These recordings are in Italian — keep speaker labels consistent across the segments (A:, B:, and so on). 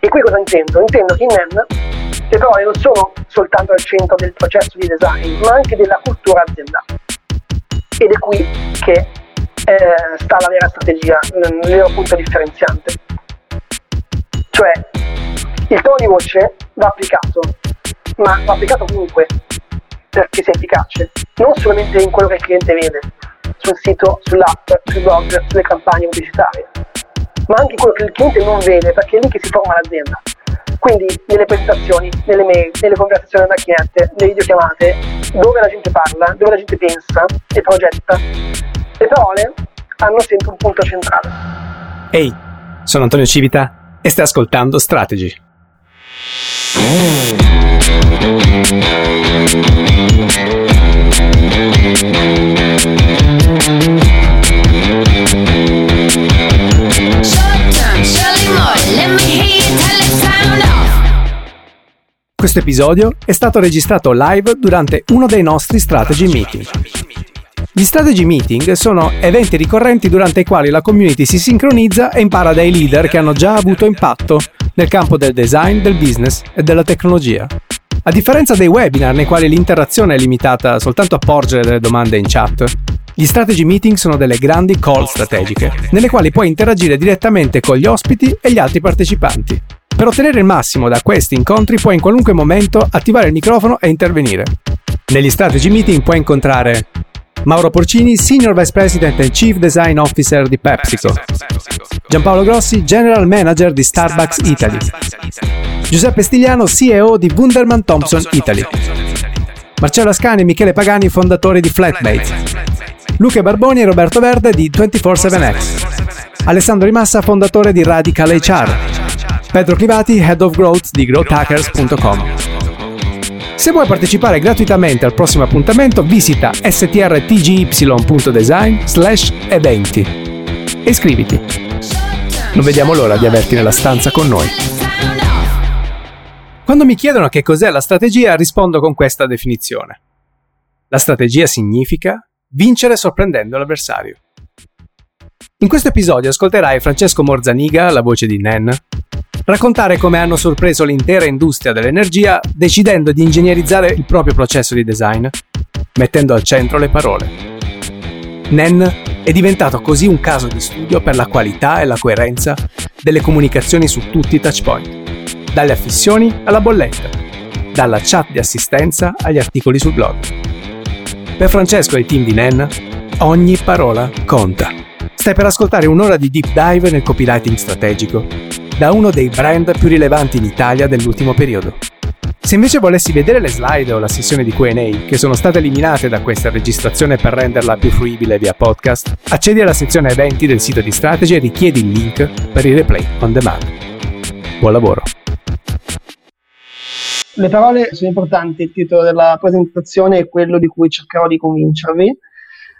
A: E qui cosa intendo? Intendo che in NEN le parole non sono soltanto al centro del processo di design, ma anche della cultura aziendale. Ed è qui che eh, sta la vera strategia, il vero punto differenziante. Cioè, il tono di voce va applicato, ma va applicato comunque perché sia efficace, non solamente in quello che il cliente vede, sul sito, sull'app, sul blog, sulle campagne pubblicitarie, ma anche quello che il cliente non vede perché è lì che si forma l'azienda. Quindi nelle presentazioni, nelle mail, nelle conversazioni alla cliente, nelle videochiamate, dove la gente parla, dove la gente pensa e progetta, le parole hanno sempre un punto centrale.
B: Ehi, sono Antonio Civita e stai ascoltando Strategy. Questo episodio è stato registrato live durante uno dei nostri strategy meeting. Gli strategy meeting sono eventi ricorrenti durante i quali la community si sincronizza e impara dai leader che hanno già avuto impatto nel campo del design, del business e della tecnologia. A differenza dei webinar nei quali l'interazione è limitata soltanto a porgere delle domande in chat, gli strategy meeting sono delle grandi call strategiche, nelle quali puoi interagire direttamente con gli ospiti e gli altri partecipanti. Per ottenere il massimo da questi incontri puoi in qualunque momento attivare il microfono e intervenire. Negli strategy meeting puoi incontrare Mauro Porcini, Senior Vice President e Chief Design Officer di PepsiCo, Giampaolo Grossi, General Manager di Starbucks Italy, Giuseppe Stigliano, CEO di Wunderman Thompson Italy, Marcello Ascani e Michele Pagani, fondatori di Flatmates, Luca Barboni e Roberto Verde di 24-7X, Alessandro Rimassa, fondatore di Radical HR, Pedro Clivati, Head of Growth di growthhackers.com. Se vuoi partecipare gratuitamente al prossimo appuntamento, visita strtgy.design slash eventi. E iscriviti. Non vediamo l'ora di averti nella stanza con noi. Quando mi chiedono che cos'è la strategia, rispondo con questa definizione. La strategia significa vincere sorprendendo l'avversario. In questo episodio ascolterai Francesco Morzaniga, la voce di Nen, raccontare come hanno sorpreso l'intera industria dell'energia decidendo di ingegnerizzare il proprio processo di design, mettendo al centro le parole. Nen è diventato così un caso di studio per la qualità e la coerenza delle comunicazioni su tutti i touchpoint, dalle affissioni alla bolletta, dalla chat di assistenza agli articoli sul blog. Per Francesco e il team di Nen, ogni parola conta. Stai per ascoltare un'ora di deep dive nel copywriting strategico da uno dei brand più rilevanti in Italia dell'ultimo periodo. Se invece volessi vedere le slide o la sessione di QA, che sono state eliminate da questa registrazione per renderla più fruibile via podcast, accedi alla sezione eventi del sito di Strategy e richiedi il link per il replay on demand. Buon lavoro!
A: Le parole sono importanti, il titolo della presentazione è quello di cui cercherò di convincervi,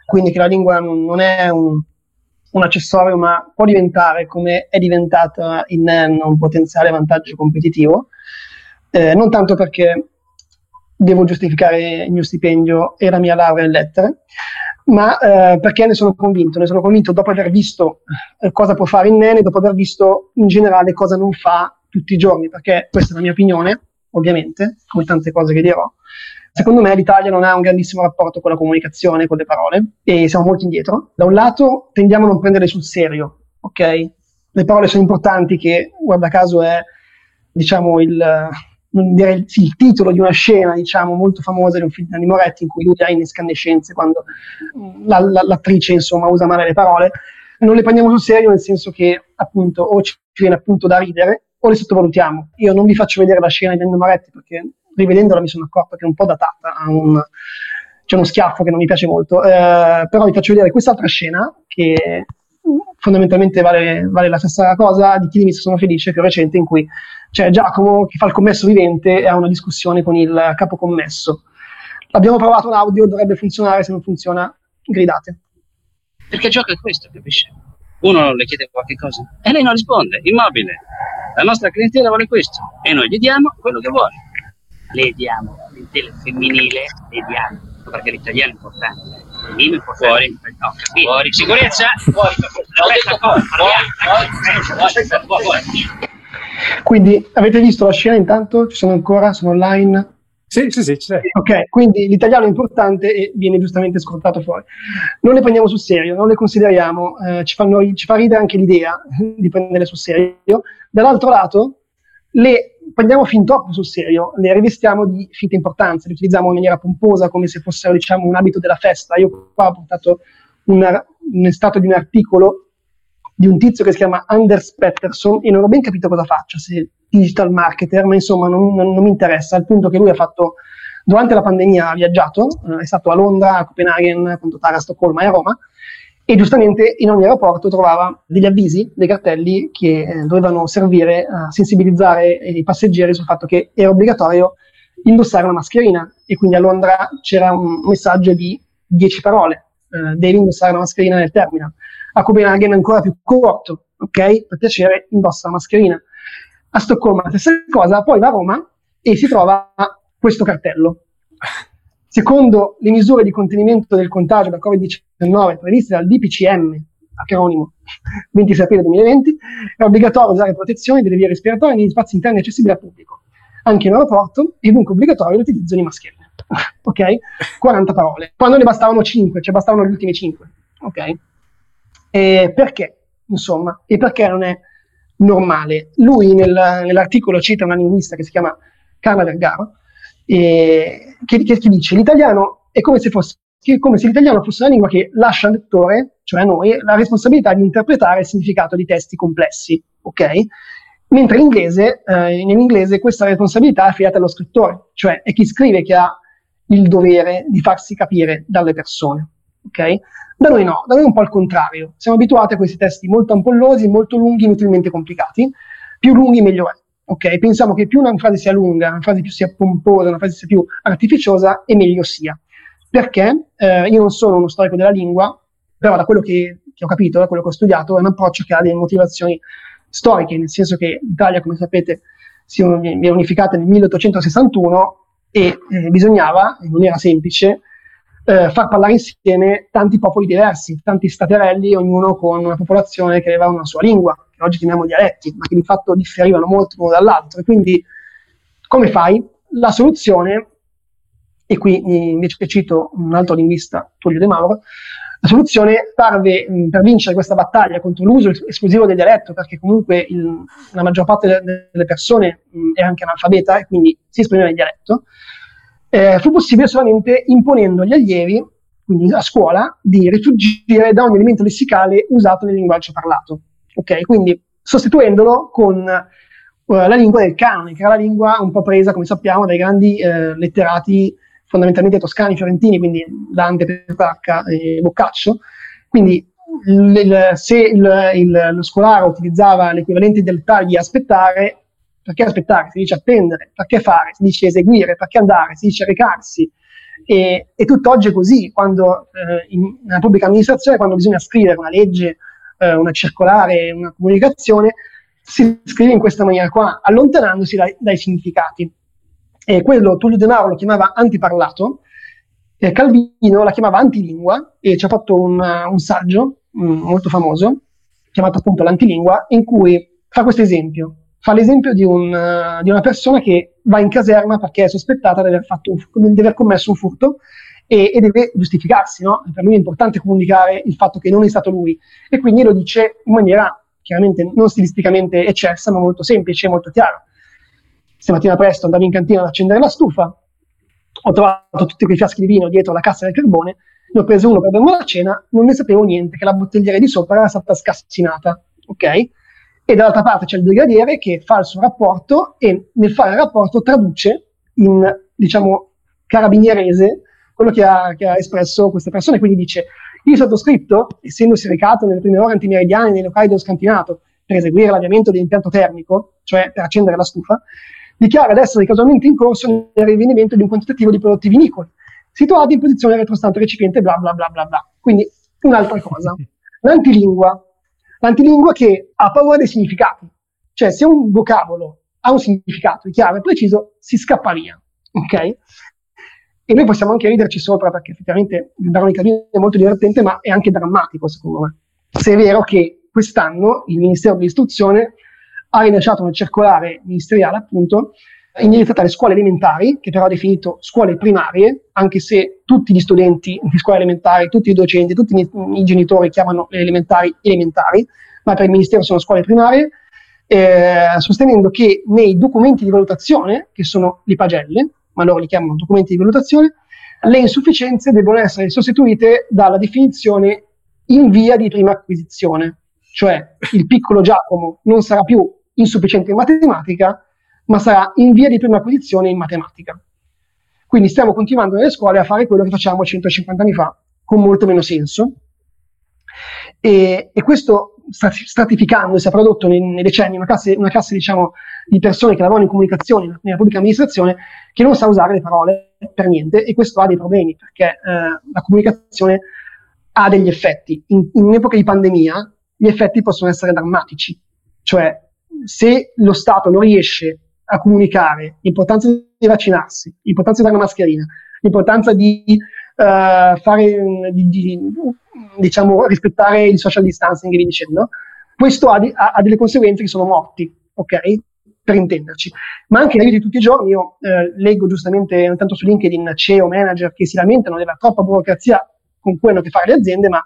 A: quindi che la lingua non è un, un accessorio, ma può diventare, come è diventata in NEN, un potenziale vantaggio competitivo, eh, non tanto perché devo giustificare il mio stipendio e la mia laurea in lettere, ma eh, perché ne sono convinto, ne sono convinto dopo aver visto eh, cosa può fare in NEN e dopo aver visto in generale cosa non fa tutti i giorni, perché questa è la mia opinione, ovviamente, come tante cose che dirò, Secondo me l'Italia non ha un grandissimo rapporto con la comunicazione, con le parole, e siamo molto indietro. Da un lato tendiamo a non prenderle sul serio, ok? Le parole sono importanti, che guarda caso è, diciamo, il, direi, il titolo di una scena, diciamo, molto famosa di un film di Nanni Moretti, in cui lui ha in incandescenze quando la, la, l'attrice, insomma, usa male le parole. Non le prendiamo sul serio nel senso che, appunto, o ci viene appunto da ridere, o le sottovalutiamo. Io non vi faccio vedere la scena di Nanni Moretti perché rivedendola mi sono accorto che è un po' datata, ha un, c'è uno schiaffo che non mi piace molto, eh, però vi faccio vedere quest'altra scena che fondamentalmente vale, vale, la stessa cosa di chi mi sono felice più recente in cui c'è Giacomo che fa il commesso vivente e ha una discussione con il capo commesso. L'abbiamo provato l'audio, dovrebbe funzionare, se non funziona gridate.
C: Perché è questo, capisci? Uno le chiede qualche cosa e lei non risponde, immobile. La nostra clientela vuole questo e noi gli diamo quello che vuole le diamo, clientela femminile le diamo, perché l'italiano è importante. Femminile è importante. Fuori, no, capito. Fuori, sicurezza, fuori, fuori, fuori, fuori, fuori,
A: Quindi avete visto la scena intanto? Ci sono ancora? Sono online?
B: Sì, sì, sì, c'è.
A: Ok, quindi l'italiano è importante e viene giustamente scortato fuori. Non le prendiamo sul serio, non le consideriamo, eh, ci, fanno, ci fa ridere anche l'idea di prenderle sul serio. Dall'altro lato, le prendiamo fin troppo sul serio, le rivestiamo di finta importanza, le utilizziamo in maniera pomposa come se fossero diciamo, un abito della festa. Io qua ho portato un, un stato di un articolo di un tizio che si chiama Anders Pettersson e non ho ben capito cosa faccia, se digital marketer, ma insomma non, non, non mi interessa, al punto che lui ha fatto, durante la pandemia ha viaggiato, eh, è stato a Londra, a Copenaghen, Tara, a Stoccolma e a Roma, e giustamente in ogni aeroporto trovava degli avvisi, dei cartelli che eh, dovevano servire a sensibilizzare i passeggeri sul fatto che era obbligatorio indossare una mascherina e quindi a Londra c'era un messaggio di 10 parole, eh, devi indossare una mascherina nel terminal. A Copenaghen ancora più corto, ok? Per piacere indossa la mascherina. A Stoccolma la stessa cosa, poi va a Roma e si trova questo cartello Secondo le misure di contenimento del contagio da Covid-19 previste dal DPCM, acronimo 26 aprile 2020, è obbligatorio usare protezioni delle vie respiratorie negli spazi interni accessibili al pubblico, anche in aeroporto, e dunque obbligatorio l'utilizzo di mascherine. ok? 40 parole. Quando ne bastavano 5, cioè bastavano gli ultimi 5. Ok? E perché? Insomma, e perché non è normale? Lui nel, nell'articolo cita una linguista che si chiama Carla Vergaro, eh, che, che, che, dice l'italiano è come se, fosse, come se l'italiano fosse una lingua che lascia al lettore, cioè a noi, la responsabilità di interpretare il significato di testi complessi, ok? Mentre l'inglese, eh, nell'inglese questa responsabilità è affidata allo scrittore, cioè è chi scrive che ha il dovere di farsi capire dalle persone, ok? Da noi no, da noi è un po' il contrario. Siamo abituati a questi testi molto ampollosi, molto lunghi, inutilmente complicati. Più lunghi meglio è. Ok, pensiamo che più una frase sia lunga, una frase più sia pomposa, una frase sia più artificiosa, e meglio sia. Perché eh, io non sono uno storico della lingua, però da quello che, che, ho capito, da quello che ho studiato, è un approccio che ha delle motivazioni storiche, nel senso che l'Italia, come sapete, si è unificata nel 1861 e eh, bisognava, non era semplice, eh, far parlare insieme tanti popoli diversi, tanti staterelli, ognuno con una popolazione che aveva una sua lingua, che oggi chiamiamo dialetti, ma che di fatto differivano molto l'uno dall'altro. E quindi come fai? La soluzione, e qui invece cito un altro linguista, Tullio De Mauro, la soluzione parve per vincere questa battaglia contro l'uso esclusivo del dialetto, perché comunque il, la maggior parte delle persone mh, è anche analfabeta e quindi si esprimeva in dialetto, eh, fu possibile solamente imponendo agli allievi, quindi a scuola, di rifuggire da ogni elemento lessicale usato nel linguaggio parlato. Ok, quindi sostituendolo con uh, la lingua del canone, che era la lingua un po' presa, come sappiamo, dai grandi uh, letterati fondamentalmente toscani, fiorentini, quindi Dante, Petrarca e Boccaccio. Quindi il, il, se il, lo scolaro utilizzava l'equivalente del tagli aspettare, perché aspettare? Si dice attendere. Perché fare? Si dice eseguire. Perché andare? Si dice recarsi. E, e tutt'oggi è così, quando eh, in, nella pubblica amministrazione, quando bisogna scrivere una legge, eh, una circolare, una comunicazione, si scrive in questa maniera qua, allontanandosi dai, dai significati. E quello Tullio De Mauro lo chiamava antiparlato, eh, Calvino la chiamava antilingua e ci ha fatto un, un saggio um, molto famoso, chiamato appunto l'antilingua, in cui fa questo esempio fa l'esempio di, un, di, una persona che va in caserma perché è sospettata di aver, un, di aver commesso un furto e, e, deve giustificarsi. No? Per lui è importante comunicare il fatto che non è stato lui e quindi lo dice in maniera chiaramente non stilisticamente eccessa, ma molto semplice e molto chiara. Stamattina presto andavo in cantina ad accendere la stufa, ho trovato tutti quei fiaschi di vino dietro la cassa del carbone, ne ho preso uno per bere la cena, non ne sapevo niente, che la bottigliera di sopra era stata scassinata. Ok? E dall'altra parte c'è il brigadiere che fa il suo rapporto e nel fare il rapporto traduce in, diciamo, carabinierese quello che ha, che ha espresso questa persona, quindi dice il sottoscritto, essendosi recato nelle prime ore antimeridiane nei locali dello scantinato per eseguire l'avviamento dell'impianto termico, cioè per accendere la stufa, dichiara di essere casualmente in corso nel rinvenimento di un quantitativo di prodotti vinicoli, situati in posizione retrostante recipiente, bla bla bla bla bla. Quindi un'altra cosa. L'antilingua L'antilingua che ha paura dei significati. Cioè, se un vocabolo ha un significato chiaro e preciso, si scappa via. Ok? E noi possiamo anche riderci sopra perché effettivamente il Barone Calvino è molto divertente, ma è anche drammatico, secondo me. Se è vero che quest'anno il Ministero dell'Istruzione ha rilasciato una circolare ministeriale appunto indirizzata alle scuole elementari, che però ha definito scuole primarie, anche se tutti gli studenti di scuole elementari, tutti i docenti, tutti i, genitori chiamano le elementari elementari, ma per il Ministero sono scuole primarie, eh, sostenendo che nei documenti di valutazione, che sono le pagelle, ma loro li chiamano documenti di valutazione, le insufficienze devono essere sostituite dalla definizione in via di prima acquisizione, cioè il piccolo Giacomo non sarà più insufficiente in matematica, ma sarà in via di prima acquisizione in matematica. Quindi stiamo continuando nelle scuole a fare quello che facciamo 150 anni fa, con molto meno senso. E, e questo stratificando si è prodotto nei, nei decenni una classe, una classe diciamo, di persone che lavorano in comunicazione nella pubblica amministrazione che non sa usare le parole per niente e questo ha dei problemi perché eh, la comunicazione ha degli effetti. In, in un'epoca di pandemia gli effetti possono essere drammatici, cioè se lo Stato non riesce a comunicare l'importanza di vaccinarsi, l'importanza di dare una mascherina, l'importanza di uh, fare, di, di, diciamo, rispettare il social distancing via dicendo, questo ha, ha, ha, delle conseguenze che sono morti, ok? Per intenderci. Ma anche nella vita di tutti i giorni, io eh, leggo giustamente ogni tanto su LinkedIn CEO, manager che si lamentano della troppa burocrazia con cui hanno a che fare le aziende, ma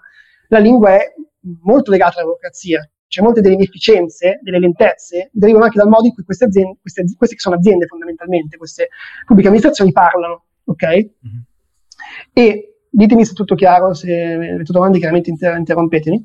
A: la lingua è molto legata alla burocrazia cioè molte delle inefficienze, delle lentezze, derivano anche dal modo in cui queste aziende, queste, queste che sono aziende fondamentalmente, queste pubbliche amministrazioni parlano, ok? Mm-hmm. E ditemi se è tutto chiaro, se avete domande chiaramente inter- interrompetemi.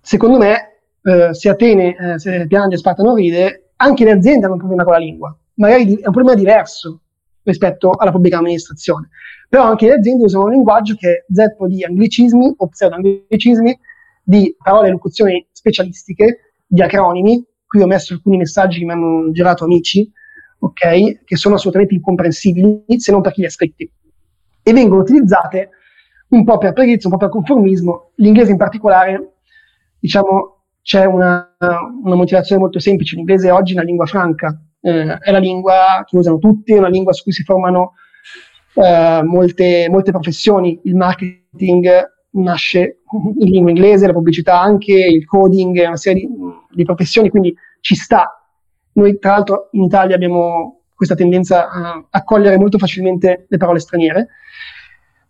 A: Secondo me, eh, se Atene, eh, se piange, Sparta non ride, anche le aziende hanno un problema con la lingua, magari è un problema diverso rispetto alla pubblica amministrazione, però anche le aziende usano un linguaggio che è zeppo di anglicismi o pseudo-anglicismi, di parole e locuzioni specialistiche, di acronimi. Qui ho messo alcuni messaggi che mi hanno girato amici, ok, che sono assolutamente incomprensibili se non per chi li ha scritti. E vengono utilizzate un po' per pregrizia, un po' per conformismo. L'inglese in particolare, diciamo, c'è una, una motivazione molto semplice. L'inglese oggi è una lingua franca, eh, è la lingua che usano tutti, è una lingua su cui si formano eh, molte, molte professioni. Il marketing nasce in lingua inglese, la pubblicità anche, il coding, una serie di, di, professioni, quindi ci sta. Noi tra l'altro in Italia abbiamo questa tendenza a accogliere molto facilmente le parole straniere,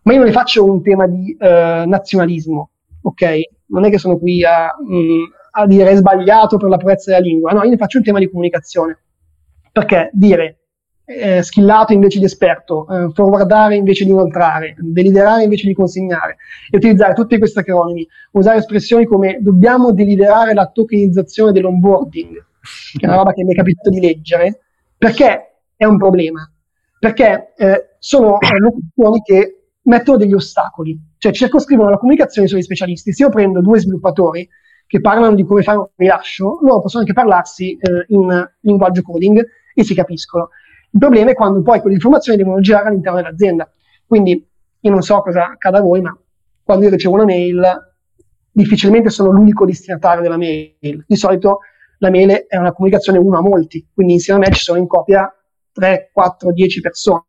A: ma io non ne faccio un tema di uh, nazionalismo, ok? Non è che sono qui a, mh, mm, a dire sbagliato per la purezza della lingua, no, io ne faccio un tema di comunicazione. Perché dire eh, skillato invece di esperto, eh, forwardare invece di inoltrare, deliberare invece di consegnare, e utilizzare tutti questi acronimi, usare espressioni come dobbiamo deliberare la tokenizzazione dell'onboarding, che è una roba che mi è capitato di leggere, perché è un problema? Perché eh, sono locuzioni che mettono degli ostacoli, cioè circoscrivono la comunicazione sugli specialisti. Se io prendo due sviluppatori che parlano di come fare un rilascio, loro possono anche parlarsi eh, in linguaggio coding e si capiscono. Il problema è quando poi quelle informazioni devono girare all'interno dell'azienda. Quindi io non so cosa accada a voi, ma quando io ricevo una mail, difficilmente sono l'unico destinatario della mail. Di solito la mail è una comunicazione uno a molti, quindi insieme a me ci sono in copia 3, 4, 10 persone.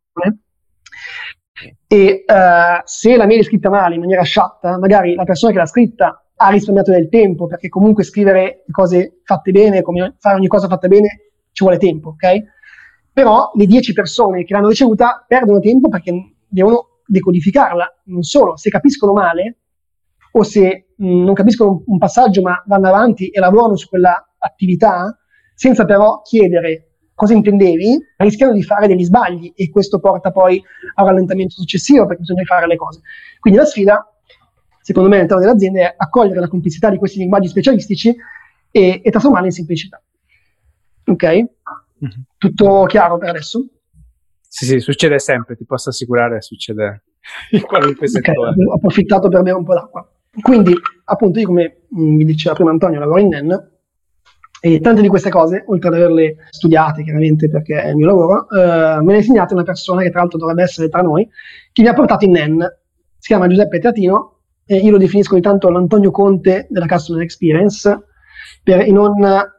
A: E uh, se la mail è scritta male, in maniera sciatta, magari la persona che l'ha scritta ha risparmiato del tempo, perché comunque scrivere cose fatte bene, come fare ogni cosa fatta bene, ci vuole tempo, ok? Però le 10 persone che l'hanno ricevuta perdono tempo perché devono decodificarla. Non solo, se capiscono male o se mh, non capiscono un passaggio ma vanno avanti e lavorano su quella attività, senza però chiedere cosa intendevi, rischiano di fare degli sbagli e questo porta poi a un rallentamento successivo perché bisogna fare le cose. Quindi la sfida, secondo me, all'interno delle aziende è accogliere la complessità di questi linguaggi specialistici e, e trasformarli in semplicità. Ok? Mm-hmm. Tutto chiaro per adesso?
B: Sì, sì, succede sempre, ti posso assicurare, succede in qualunque okay, settore.
A: Ho approfittato per bere un po' d'acqua. Quindi, appunto, io come mi diceva prima Antonio, lavoro in NEN e tante di queste cose, oltre ad averle studiate chiaramente perché è il mio lavoro, eh, me ne ha insegnate una persona che tra l'altro dovrebbe essere tra noi, che mi ha portato in NEN. Si chiama Giuseppe Teatino e io lo definisco intanto l'Antonio Conte della Customer Experience per i non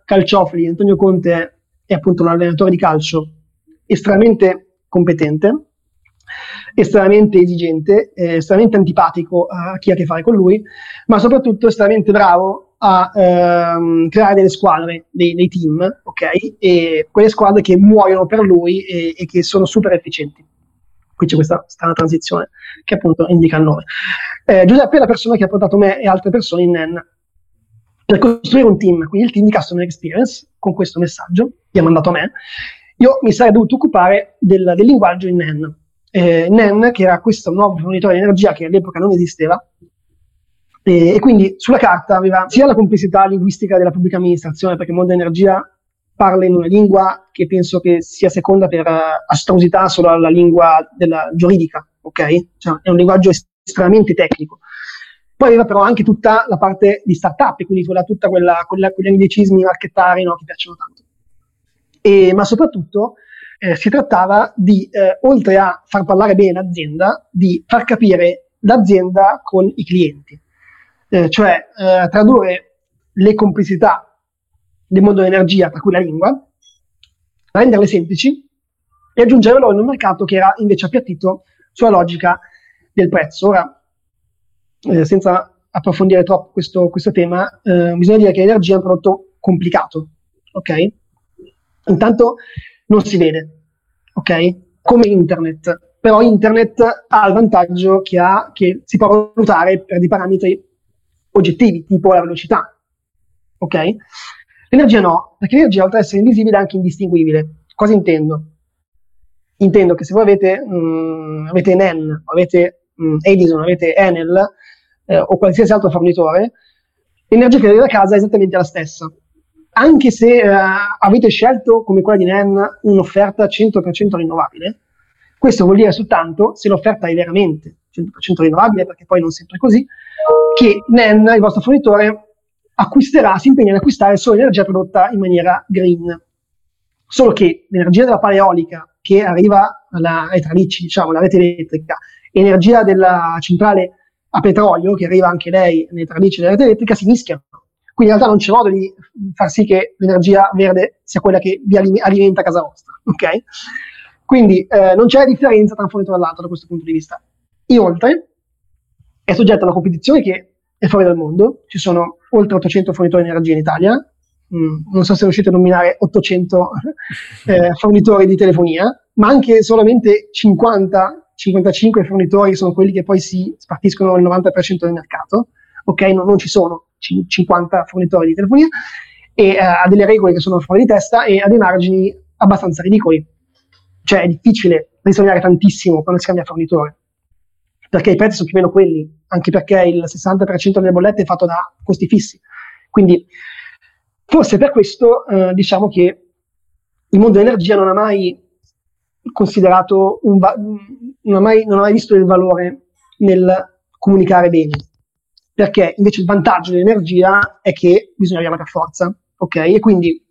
A: calciofili. Antonio Conte è appunto un allenatore di calcio estremamente competente, estremamente esigente, eh, estremamente antipatico a chi ha a che fare con lui, ma soprattutto estremamente bravo a ehm, creare delle squadre, dei, dei, team, ok? E quelle squadre che muoiono per lui e, e che sono super efficienti. Qui c'è questa strana transizione che appunto indica il nome. Eh, Giuseppe è la persona che ha portato me e altre persone in NEN per costruire un team, quindi il team di Customer Experience, con questo messaggio che ha mandato a me, io mi sarei dovuto occupare del, del linguaggio in NEN. Eh, NEN, che era questo nuovo fornitore di energia che all'epoca non esisteva, e, e, quindi sulla carta aveva sia la complessità linguistica della pubblica amministrazione, perché Mondo Energia parla in una lingua che penso che sia seconda per uh, astrosità solo alla lingua della giuridica, ok? Cioè, è un linguaggio estremamente tecnico. Poi aveva però anche tutta la parte di startup, quindi quella, tutta quella, quella, quegli anglicismi marchettari no, che piacciono tanto. E, ma soprattutto eh, si trattava di, eh, oltre a far parlare bene l'azienda, di far capire l'azienda con i clienti, eh, cioè eh, tradurre le complessità del mondo dell'energia, tra cui la lingua, renderle semplici e aggiungere valore in un mercato che era invece appiattito sulla logica del prezzo. Ora, eh, senza approfondire troppo questo, questo tema, eh, bisogna dire che l'energia è un prodotto complicato, ok? Intanto non si vede, ok? Come internet, però internet ha il vantaggio che, ha, che si può valutare per dei parametri oggettivi, tipo la velocità, ok? L'energia no, perché l'energia oltre ad essere invisibile è anche indistinguibile. Cosa intendo? Intendo che se voi avete, mh, mm, avete NEN, avete mh, mm, Edison, avete Enel, eh, o qualsiasi altro fornitore, l'energia che arriva a casa è esattamente la stessa. Anche se eh, avete scelto, come quella di NEN, un'offerta 100% rinnovabile, questo vuol dire soltanto, se l'offerta è veramente 100% rinnovabile, perché poi non sempre è così, che NEN, il vostro fornitore, acquisterà, si impegna ad acquistare solo l'energia prodotta in maniera green. Solo che l'energia della paleolica che arriva alla, ai tralicci, diciamo, alla rete elettrica, energia della centrale a petrolio, che arriva anche lei nei tralicci rete elettrica, si mischiano. Quindi in realtà non c'è modo di far sì che l'energia verde sia quella che vi alimenta casa vostra. Okay? Quindi eh, non c'è differenza tra un fornitore e l'altro da questo punto di vista. Inoltre, è soggetta a una competizione che è fuori dal mondo. Ci sono oltre 800 fornitori di energia in Italia. Mm, non so se riuscite a nominare 800 eh, fornitori di telefonia, ma anche solamente 50 55 fornitori sono quelli che poi si spartiscono il 90% del mercato, ok? Non, non ci sono c- 50 fornitori di telefonia e eh, ha delle regole che sono fuori di testa e ha dei margini abbastanza ridicoli. Cioè è difficile risparmiare tantissimo quando si cambia fornitore, perché i prezzi sono più o meno quelli, anche perché il 60% delle bollette è fatto da costi fissi. Quindi forse per questo eh, diciamo che il mondo dell'energia non ha mai considerato un va- non, ha mai, non ha mai visto il valore nel comunicare bene. Perché invece il vantaggio dell'energia è che bisogna averla per forza, ok? E quindi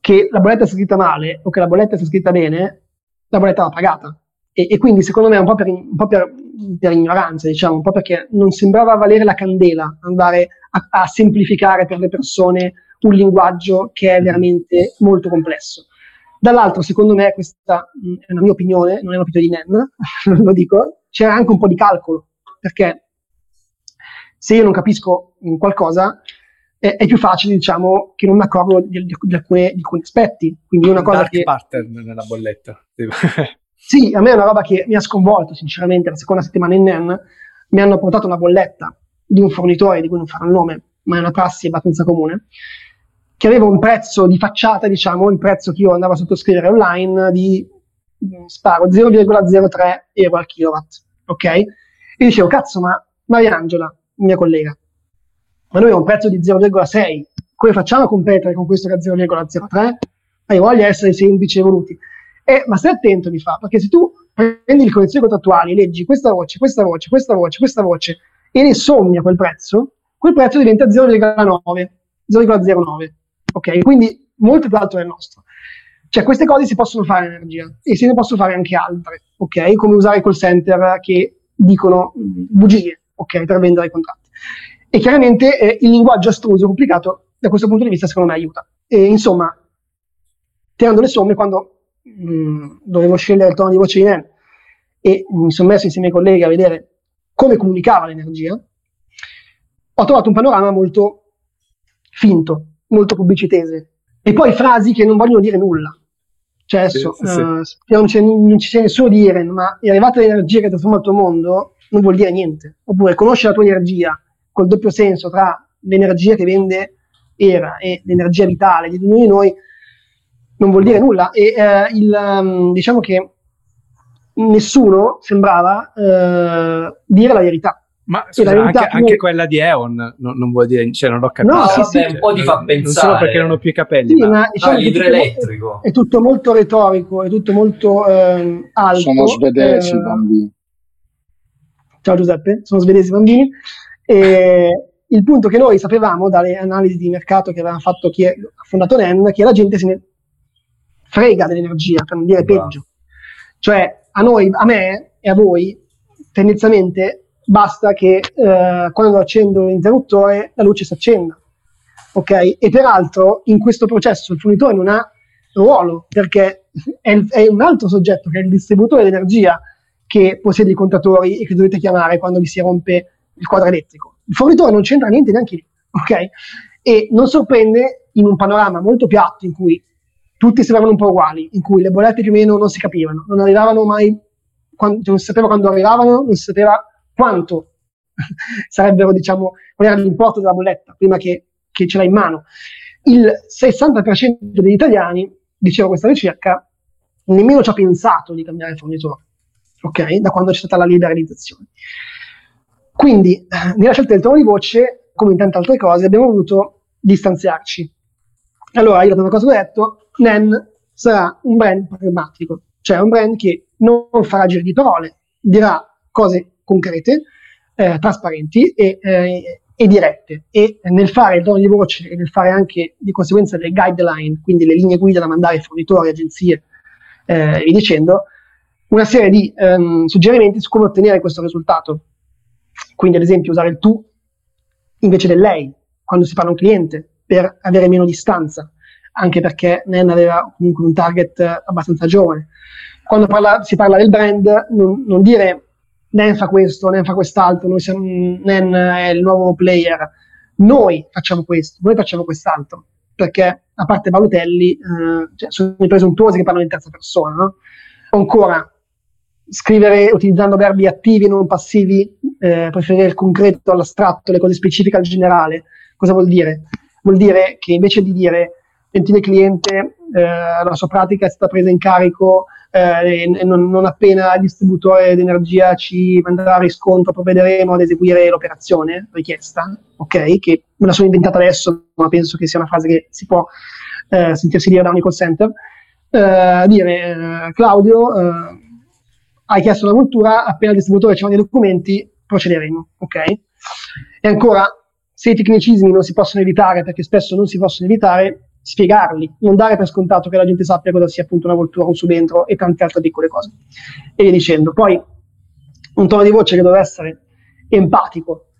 A: che la bolletta sia scritta male o che la bolletta sia scritta bene, la bolletta va pagata. E, e quindi secondo me un po' per, un po per, per ignoranza, diciamo, un po' perché non sembrava valere la candela andare a, a semplificare per le persone un linguaggio che è veramente molto complesso. Dall'altro, secondo me, questa mh, è una mia opinione, non è un'opinione di Nen, lo dico, c'era anche un po' di calcolo, perché se io non capisco qualcosa, è, è, più facile, diciamo, che non mi accorgo di, di, di, alcuni, di, alcuni, aspetti. Quindi una cosa
B: Dark
A: che...
B: pattern nella bolletta.
A: sì, a me è una roba che mi ha sconvolto, sinceramente, la seconda settimana in NEN mi hanno portato una bolletta di un fornitore di cui non farò il nome, ma è una prassi abbastanza comune, che aveva un prezzo di facciata, diciamo, il prezzo che io andavo a sottoscrivere online di, mm, sparo, 0,03 euro al kilowatt, ok? E dicevo, cazzo, ma Mariangela, mia collega, ma noi abbiamo un prezzo di 0,6, come facciamo a competere con questo che è 0,03? Hai voglia di essere semplici e evoluti. Eh, ma stai attento, mi fa, perché se tu prendi le condizioni contrattuali, leggi questa voce, questa voce, questa voce, questa voce, e ne sommi a quel prezzo, quel prezzo diventa 0,9, 0,09. Ok, quindi molto più alto del nostro. Cioè, queste cose si possono fare in energia e se ne possono fare anche altre, ok? Come usare i call center che dicono bugie, ok, per vendere i contratti. E chiaramente eh, il linguaggio astruso e complicato, da questo punto di vista, secondo me aiuta. E insomma, tirando le somme, quando mh, dovevo scegliere il tono di voce di NEN e mi sono messo insieme ai colleghi a vedere come comunicava l'energia, ho trovato un panorama molto finto, molto pubblicitese. E poi frasi che non vogliono dire nulla. Cioè adesso sì, sì, uh, sì. Non, c'è, non ci c'è nessuno di dire, ma è arrivata l'energia che trasforma il tuo mondo, non vuol dire niente. Oppure conosci la tua energia col doppio senso tra l'energia che vende era e l'energia vitale di ognuno di noi, non vuol dire nulla. E uh, il, um, diciamo che nessuno sembrava uh, dire la verità.
B: Ma scusa, anche, anche noi... quella di Eon non, non, vuol dire, cioè non ho capito.
D: No, sì, sì, un po' ti fa pensare. Non
B: solo perché non ho più i capelli.
A: Sì, ma, diciamo ah, l'idroelettrico. È tutto molto retorico, è tutto molto ehm, alto.
E: Sono svedesi i eh... bambini.
A: Ciao Giuseppe, sono svedesi i bambini. E il punto che noi sapevamo dalle analisi di mercato che aveva fatto chi ha fondato NEN, che la gente se ne frega dell'energia, per non dire peggio. Cioè, a noi, a me e a voi, tendenzialmente basta che eh, quando accendo l'interruttore la luce si accenda. Ok? E peraltro in questo processo il fornitore non ha ruolo perché è, è un altro soggetto che è il distributore di energia che possiede i contatori e che dovete chiamare quando vi si rompe il quadro elettrico. Il fornitore non c'entra niente neanche lì, ok? E non sorprende in un panorama molto piatto in cui tutti sembravano un po' uguali, in cui le bollette più o meno non si capivano, non arrivavano mai, quando, non si sapeva quando arrivavano, non si sapeva quanto sarebbero, diciamo, qual era l'importo della bolletta prima che, che ce l'hai in mano. Il 60% degli italiani, diceva questa ricerca, nemmeno ci ha pensato di cambiare fornitore, ok? Da quando c'è stata la liberalizzazione. Quindi, nella scelta del tono di voce, come in tante altre cose, abbiamo voluto distanziarci. Allora, io la prima cosa ho detto, NEN sarà un brand pragmatico, cioè un brand che non farà giri di parole, dirà cose concrete, eh, trasparenti e, eh, e, dirette. E nel fare il tono di voce e nel fare anche di conseguenza le guideline, quindi le linee guida da mandare ai fornitori, agenzie eh, e via dicendo, una serie di ehm, suggerimenti su come ottenere questo risultato. Quindi, ad esempio, usare il tu invece del lei quando si parla a un cliente per avere meno distanza, anche perché NEN aveva comunque un target abbastanza giovane. Quando parla, si parla del brand, non, non dire Nen fa questo, Nen fa quest'altro, noi siamo, Nen è il nuovo player. Noi facciamo questo, noi facciamo quest'altro, perché a parte Valutelli, eh, cioè, sono i presuntuosi che parlano in terza persona. No? Ancora, scrivere utilizzando verbi attivi e non passivi, eh, preferire il concreto all'astratto, le cose specifiche al generale. Cosa vuol dire? Vuol dire che invece di dire gentile cliente, eh, la sua pratica è stata presa in carico eh, non, non, appena il distributore di energia ci manderà riscontro provvederemo ad eseguire l'operazione richiesta, ok? Che me la sono inventata adesso, ma penso che sia una frase che si può eh, sentirsi dire da ogni call center. Eh, dire eh, Claudio, eh, hai chiesto una cultura, appena il distributore ci manda i documenti, procederemo, ok? E ancora, se i tecnicismi non si possono evitare, perché spesso non si possono evitare, spiegarli, non dare per scontato che la gente sappia cosa sia appunto una voltura, un subentro e tante altre piccole cose. E via dicendo. Poi un tono di voce che doveva essere empatico,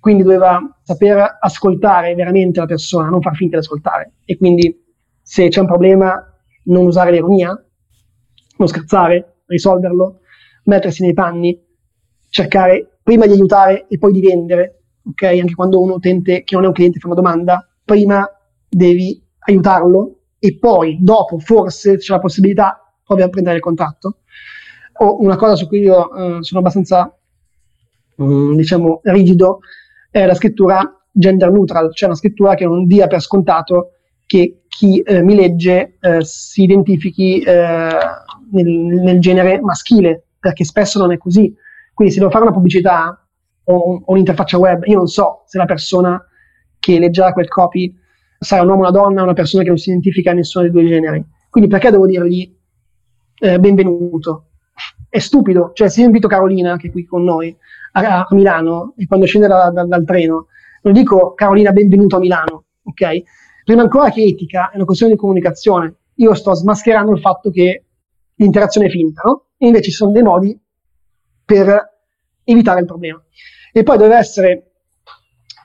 A: quindi doveva saper ascoltare veramente la persona, non far finta di ascoltare. E quindi se c'è un problema, non usare l'ironia, non scherzare, risolverlo, mettersi nei panni, cercare prima di aiutare e poi di vendere, ok? Anche quando un utente che non è un cliente fa una domanda, prima devi aiutarlo e poi dopo forse c'è la possibilità provi a prendere il contatto. O una cosa su cui io eh, sono abbastanza mm, diciamo rigido è la scrittura gender neutral, cioè una scrittura che non dia per scontato che chi eh, mi legge eh, si identifichi eh, nel, nel, genere maschile, perché spesso non è così. Quindi se devo fare una pubblicità o, o un'interfaccia web, io non so se la persona che leggerà quel copy sarà un uomo una donna, una persona che non si identifica a nessuno dei due generi. Quindi perché devo dirgli eh, benvenuto? È stupido, cioè se io invito Carolina, che è qui con noi, a, a Milano, e quando scende da, da, dal treno, non dico Carolina benvenuto a Milano, ok? Prima ancora che etica, è una questione di comunicazione. Io sto smascherando il fatto che l'interazione è finta, no? E invece ci sono dei modi per evitare il problema. E poi deve essere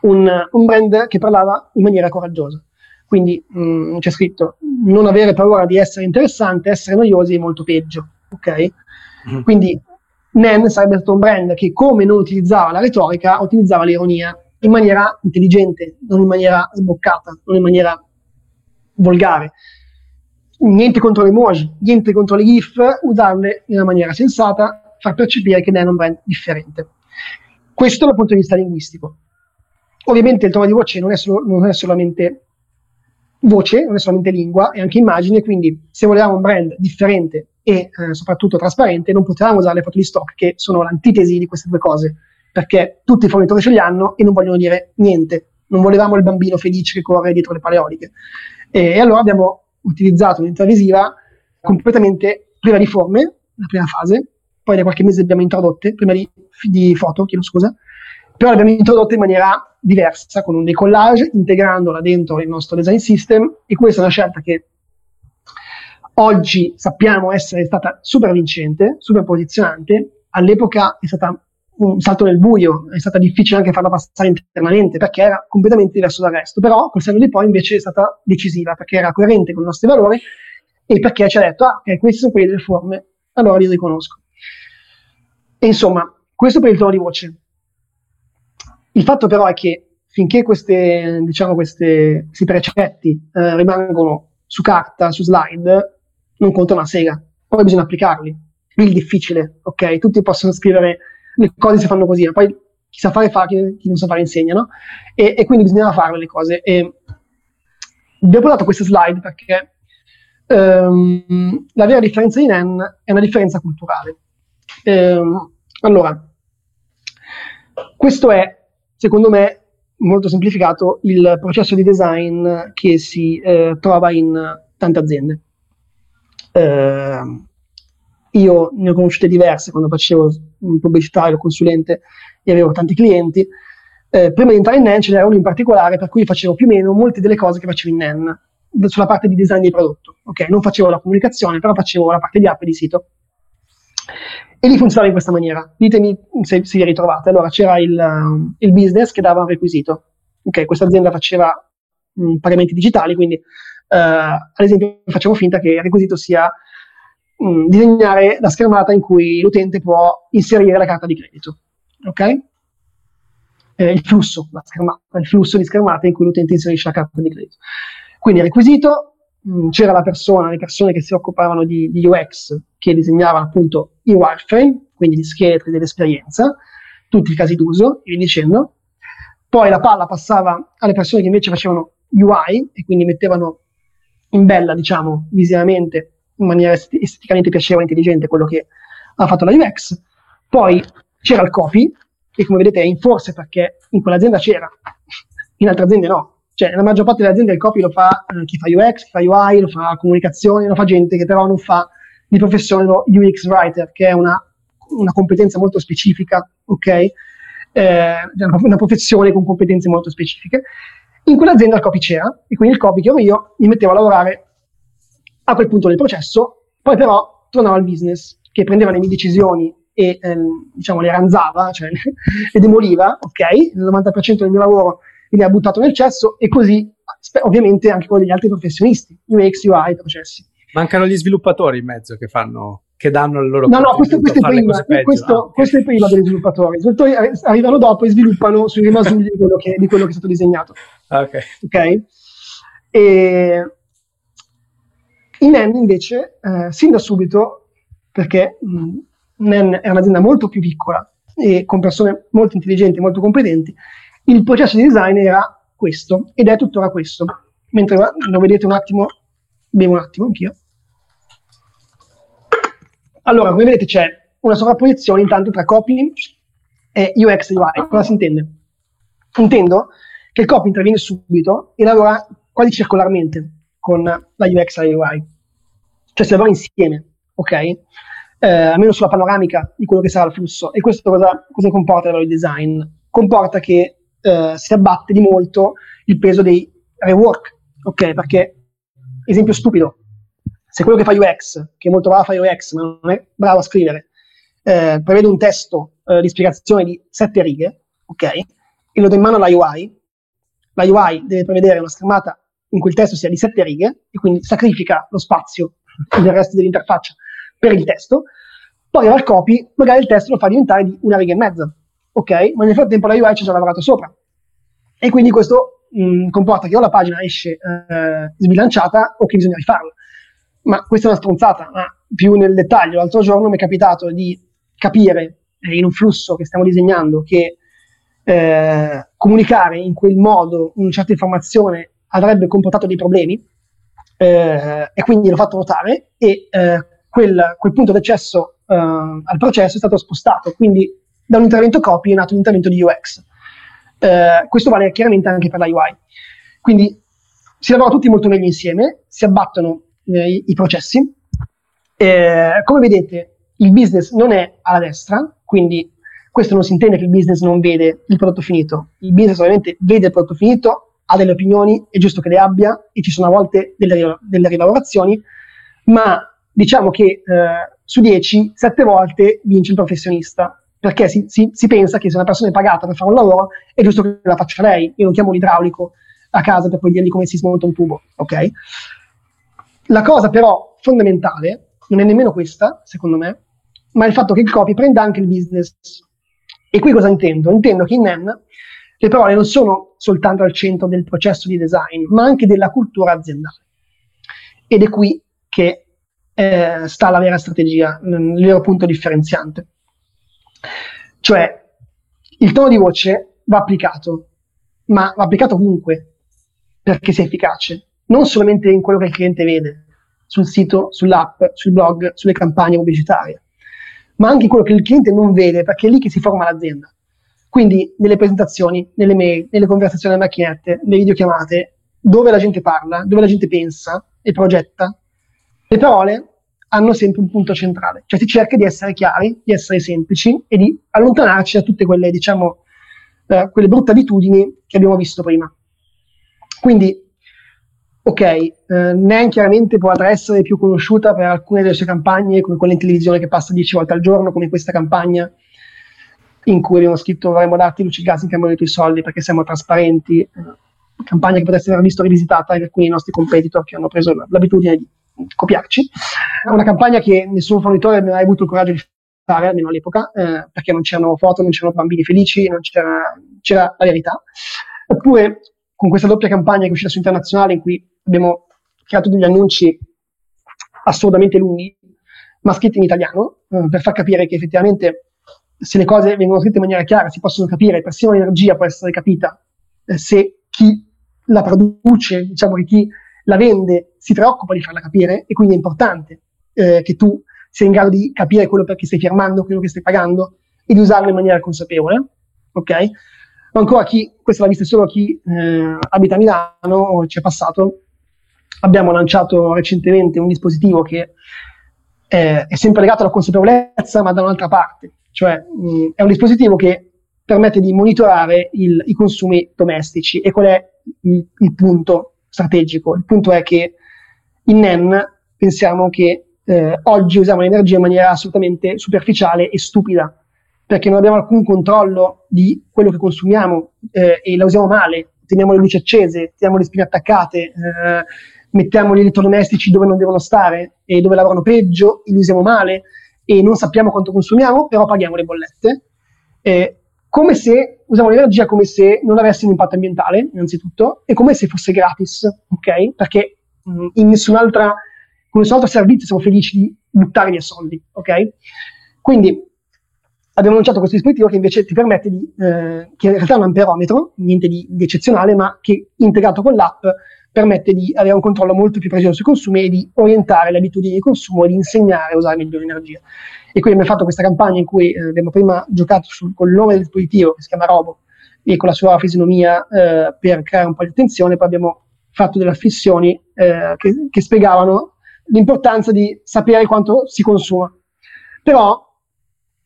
A: un, un brand che parlava in maniera coraggiosa. Quindi mh, mm, c'è scritto non avere paura di essere interessante, essere noiosi è molto peggio. Ok? Mm-hmm. Quindi NEN sarebbe stato un brand che come non utilizzava la retorica, utilizzava l'ironia in maniera intelligente, non in maniera sboccata, non in maniera volgare. Niente contro le emoji, niente contro le GIF, usarle in una maniera sensata, far percepire che ne è un brand differente. Questo dal punto di vista linguistico. Ovviamente il tono di voce non è, solo, non è solamente voce, non è solamente lingua, è anche immagine, quindi se volevamo un brand differente e eh, soprattutto trasparente, non potevamo usare le foto di stock che sono l'antitesi di queste due cose, perché tutti i fornitori ce li hanno e non vogliono dire niente. Non volevamo il bambino felice che corre dietro le paleoliche. E, e allora abbiamo utilizzato un'intera visiva completamente priva di forme, la prima fase, poi da qualche mese abbiamo introdotte, prima di, di foto, chiedo scusa, però l'abbiamo introdotta in maniera diversa, con un decollage, integrandola dentro il nostro design system, e questa è una scelta che oggi sappiamo essere stata super vincente, super posizionante, all'epoca è stata un salto nel buio, è stata difficile anche farla passare internamente perché era completamente diverso dal resto, però col senno di poi invece è stata decisiva perché era coerente con i nostri valori e perché ci ha detto, ah, ok, queste sono quelle delle forme, allora li riconosco. E insomma, questo per il tono di voce. Il fatto però è che finché queste, diciamo, queste, questi precetti eh, rimangono su carta, su slide, non conta una sega. Poi bisogna applicarli. È il difficile, ok? Tutti possono scrivere le cose si fanno così, poi chi sa fare fa, chi, non sa fare insegna, no? E, e, quindi bisognava fare le cose. E vi ho portato queste slide perché um, la vera differenza di NEN è una differenza culturale. Um, allora, questo è, secondo me, molto semplificato, il processo di design che si eh, trova in tante aziende. Uh, io ne ho conosciute diverse quando facevo un pubblicitario, consulente e avevo tanti clienti. Eh, prima di entrare in NEN ce n'era uno in particolare per cui facevo più o meno molte delle cose che facevo in NEN sulla parte di design di prodotto. Ok, non facevo la comunicazione, però facevo la parte di app e di sito. E lì funzionava in questa maniera. Ditemi se, se vi ritrovate. Allora c'era il, um, il, business che dava un requisito. Ok, questa azienda faceva um, pagamenti digitali, quindi uh, ad esempio facciamo finta che il requisito sia mm, disegnare la schermata in cui l'utente può inserire la carta di credito. Ok? Eh, il flusso, la schermata, il flusso di schermate in cui l'utente inserisce la carta di credito. Quindi requisito, mm, c'era la persona, le persone che si occupavano di, di UX, che disegnavano appunto i wireframe, quindi gli scheletri dell'esperienza, tutti i casi d'uso, e via dicendo. Poi la palla passava alle persone che invece facevano UI e quindi mettevano in bella, diciamo, visivamente in maniera esteticamente piacevole e intelligente quello che ha fatto la UX. Poi c'era il copy, che come vedete è in forse perché in quell'azienda c'era, in altre aziende no. Cioè, nella maggior parte delle aziende il copy lo fa eh, chi fa UX, chi fa UI, lo fa comunicazione, lo fa gente che però non fa di professione lo UX writer, che è una, una competenza molto specifica, ok? Eh, una professione con competenze molto specifiche. In quell'azienda il copy c'era, e quindi il copy che ero io mi mettevo a lavorare a quel punto del processo, poi però tornava al business, che prendeva le mie decisioni e ehm, diciamo le ranzava, cioè le demoliva, ok? Il 90% del mio lavoro veniva buttato nel cesso e così ovviamente anche quello degli altri professionisti, UX, UI, processi.
B: Mancano gli sviluppatori in mezzo che fanno che danno il loro
A: No, no, questo, questo, è prima, questo, ah, okay. questo, è prima, degli sviluppatori. I sviluppatori arrivano dopo e sviluppano sui rimasugli di, quello che, di quello che è stato disegnato.
B: Ok.
A: okay? E, in NEN invece, eh, sin da subito, perché mh, NEN è un'azienda molto più piccola e con persone molto intelligenti, molto competenti, il processo di design era questo ed è tuttora questo. Mentre lo vedete un attimo, bevo un attimo anch'io. Allora, come vedete c'è una sovrapposizione intanto tra copy e UX UI. Cosa si intende? Intendo che il copy interviene subito e lavora quasi circolarmente con la UX e la UI. Cioè si lavora insieme, ok? Eh, almeno sulla panoramica di quello che sarà il flusso. E questo cosa, cosa comporta di design? Comporta che eh, si abbatte di molto il peso dei rework, ok? Perché, esempio stupido, se quello che fa UX, che è molto bravo a fare UX, ma non è bravo a scrivere, eh, prevede un testo eh, di spiegazione di sette righe, ok? E lo do in mano alla UI, la UI deve prevedere una schermata in cui il testo sia di sette righe e quindi sacrifica lo spazio del resto dell'interfaccia per il testo, poi il copy, magari il testo lo fa diventare di una riga e mezza, ok? Ma nel frattempo la UI ci ha già lavorato sopra. E quindi questo mh, comporta che o la pagina esce eh, sbilanciata o che bisogna rifarla. Ma questa è una stronzata, ma più nel dettaglio. L'altro giorno mi è capitato di capire eh, in un flusso che stiamo disegnando che eh, comunicare in quel modo una certa informazione avrebbe comportato dei problemi eh, e quindi l'ho fatto notare e eh, quel, quel, punto d'accesso eh, al processo è stato spostato, quindi da un intervento copy è nato un intervento di UX. Eh, questo vale chiaramente anche per la UI. Quindi si lavora tutti molto meglio insieme, si abbattono eh, i, i, processi. come vedete, il business non è alla destra, quindi questo non si intende che il business non vede il prodotto finito. Il business ovviamente vede il prodotto finito, ha delle opinioni, è giusto che le abbia e ci sono a volte delle, delle rilavorazioni, ma diciamo che eh, su 10, 7 volte vince il professionista, perché si, si, si, pensa che se una persona è pagata per fare un lavoro è giusto che la faccia lei. Io non chiamo l'idraulico a casa per poi dirgli come si smonta un tubo, ok? La cosa però fondamentale non è nemmeno questa, secondo me, ma il fatto che il copy prenda anche il business e qui cosa intendo? Intendo che in NEN le parole non sono soltanto al centro del processo di design, ma anche della cultura aziendale. Ed è qui che eh, sta la vera strategia, il vero punto differenziante. Cioè, il tono di voce va applicato, ma va applicato ovunque perché sia efficace, non solamente in quello che il cliente vede, sul sito, sull'app, sul blog, sulle campagne pubblicitarie, ma anche quello che il cliente non vede, perché è lì che si forma l'azienda. Quindi nelle presentazioni, nelle mail, nelle conversazioni alle macchinette, nelle videochiamate, dove la gente parla, dove la gente pensa e progetta, le parole hanno sempre un punto centrale, cioè si cerca di essere chiari, di essere semplici e di allontanarci da tutte quelle, diciamo, eh, quelle brutte abitudini che abbiamo visto prima. Quindi ok, eh, NEN chiaramente potrà essere più conosciuta per alcune delle sue campagne, come quella in televisione che passa 10 volte al giorno, come questa campagna in cui abbiamo scritto vorremmo darti luci gas in cambio dei tuoi soldi perché siamo trasparenti, eh, campagna che potreste aver visto rivisitata da alcuni nostri competitor che hanno preso l'abitudine di copiarci. È una campagna che nessun fornitore ha avuto il coraggio di fare, almeno all'epoca, eh, perché non c'erano foto, non c'erano bambini felici, non c'era, c'era la verità. Oppure con questa doppia campagna che è uscita su internazionale in cui abbiamo creato degli annunci assolutamente lunghi, ma scritti in italiano, eh, per far capire che effettivamente se le cose vengono scritte in maniera chiara si possono capire, persino l'energia può essere capita, eh, se chi la produce, diciamo che chi la vende si preoccupa di farla capire e quindi è importante eh, che tu sia in grado di capire quello perché stai firmando, quello che stai pagando e di usarlo in maniera consapevole. Ok? Ma ancora chi, questa l'ha vista solo chi eh, abita a Milano o ci è passato, abbiamo lanciato recentemente un dispositivo che eh, è sempre legato alla consapevolezza, ma da un'altra parte. Cioè, mh, è un dispositivo che permette di monitorare il, i consumi domestici. E qual è il, il, punto strategico? Il punto è che in NEN pensiamo che eh, oggi usiamo l'energia in maniera assolutamente superficiale e stupida, perché non abbiamo alcun controllo di quello che consumiamo eh, e la usiamo male. Teniamo le luci accese, teniamo le spine attaccate, eh, mettiamo gli elettrodomestici dove non devono stare e dove lavorano peggio, li usiamo male e non sappiamo quanto consumiamo, però paghiamo le bollette. Eh, come se usiamo l'energia come se non avesse un impatto ambientale, innanzitutto, e come se fosse gratis, ok? Perché mh, in nessun'altra, con nessun altro servizio siamo felici di buttare via soldi, ok? Quindi abbiamo lanciato questo dispositivo che invece ti permette di, eh, che in realtà è un amperometro, niente di, di eccezionale, ma che integrato con l'app permette di avere un controllo molto più preciso sui consumi e di orientare le abitudini di consumo e di insegnare a usare meglio l'energia. E quindi abbiamo fatto questa campagna in cui eh, abbiamo prima giocato sul, con il nome del dispositivo che si chiama Robo e con la sua fisionomia eh, per creare un po' di attenzione, poi abbiamo fatto delle affissioni eh, che, che, spiegavano l'importanza di sapere quanto si consuma. Però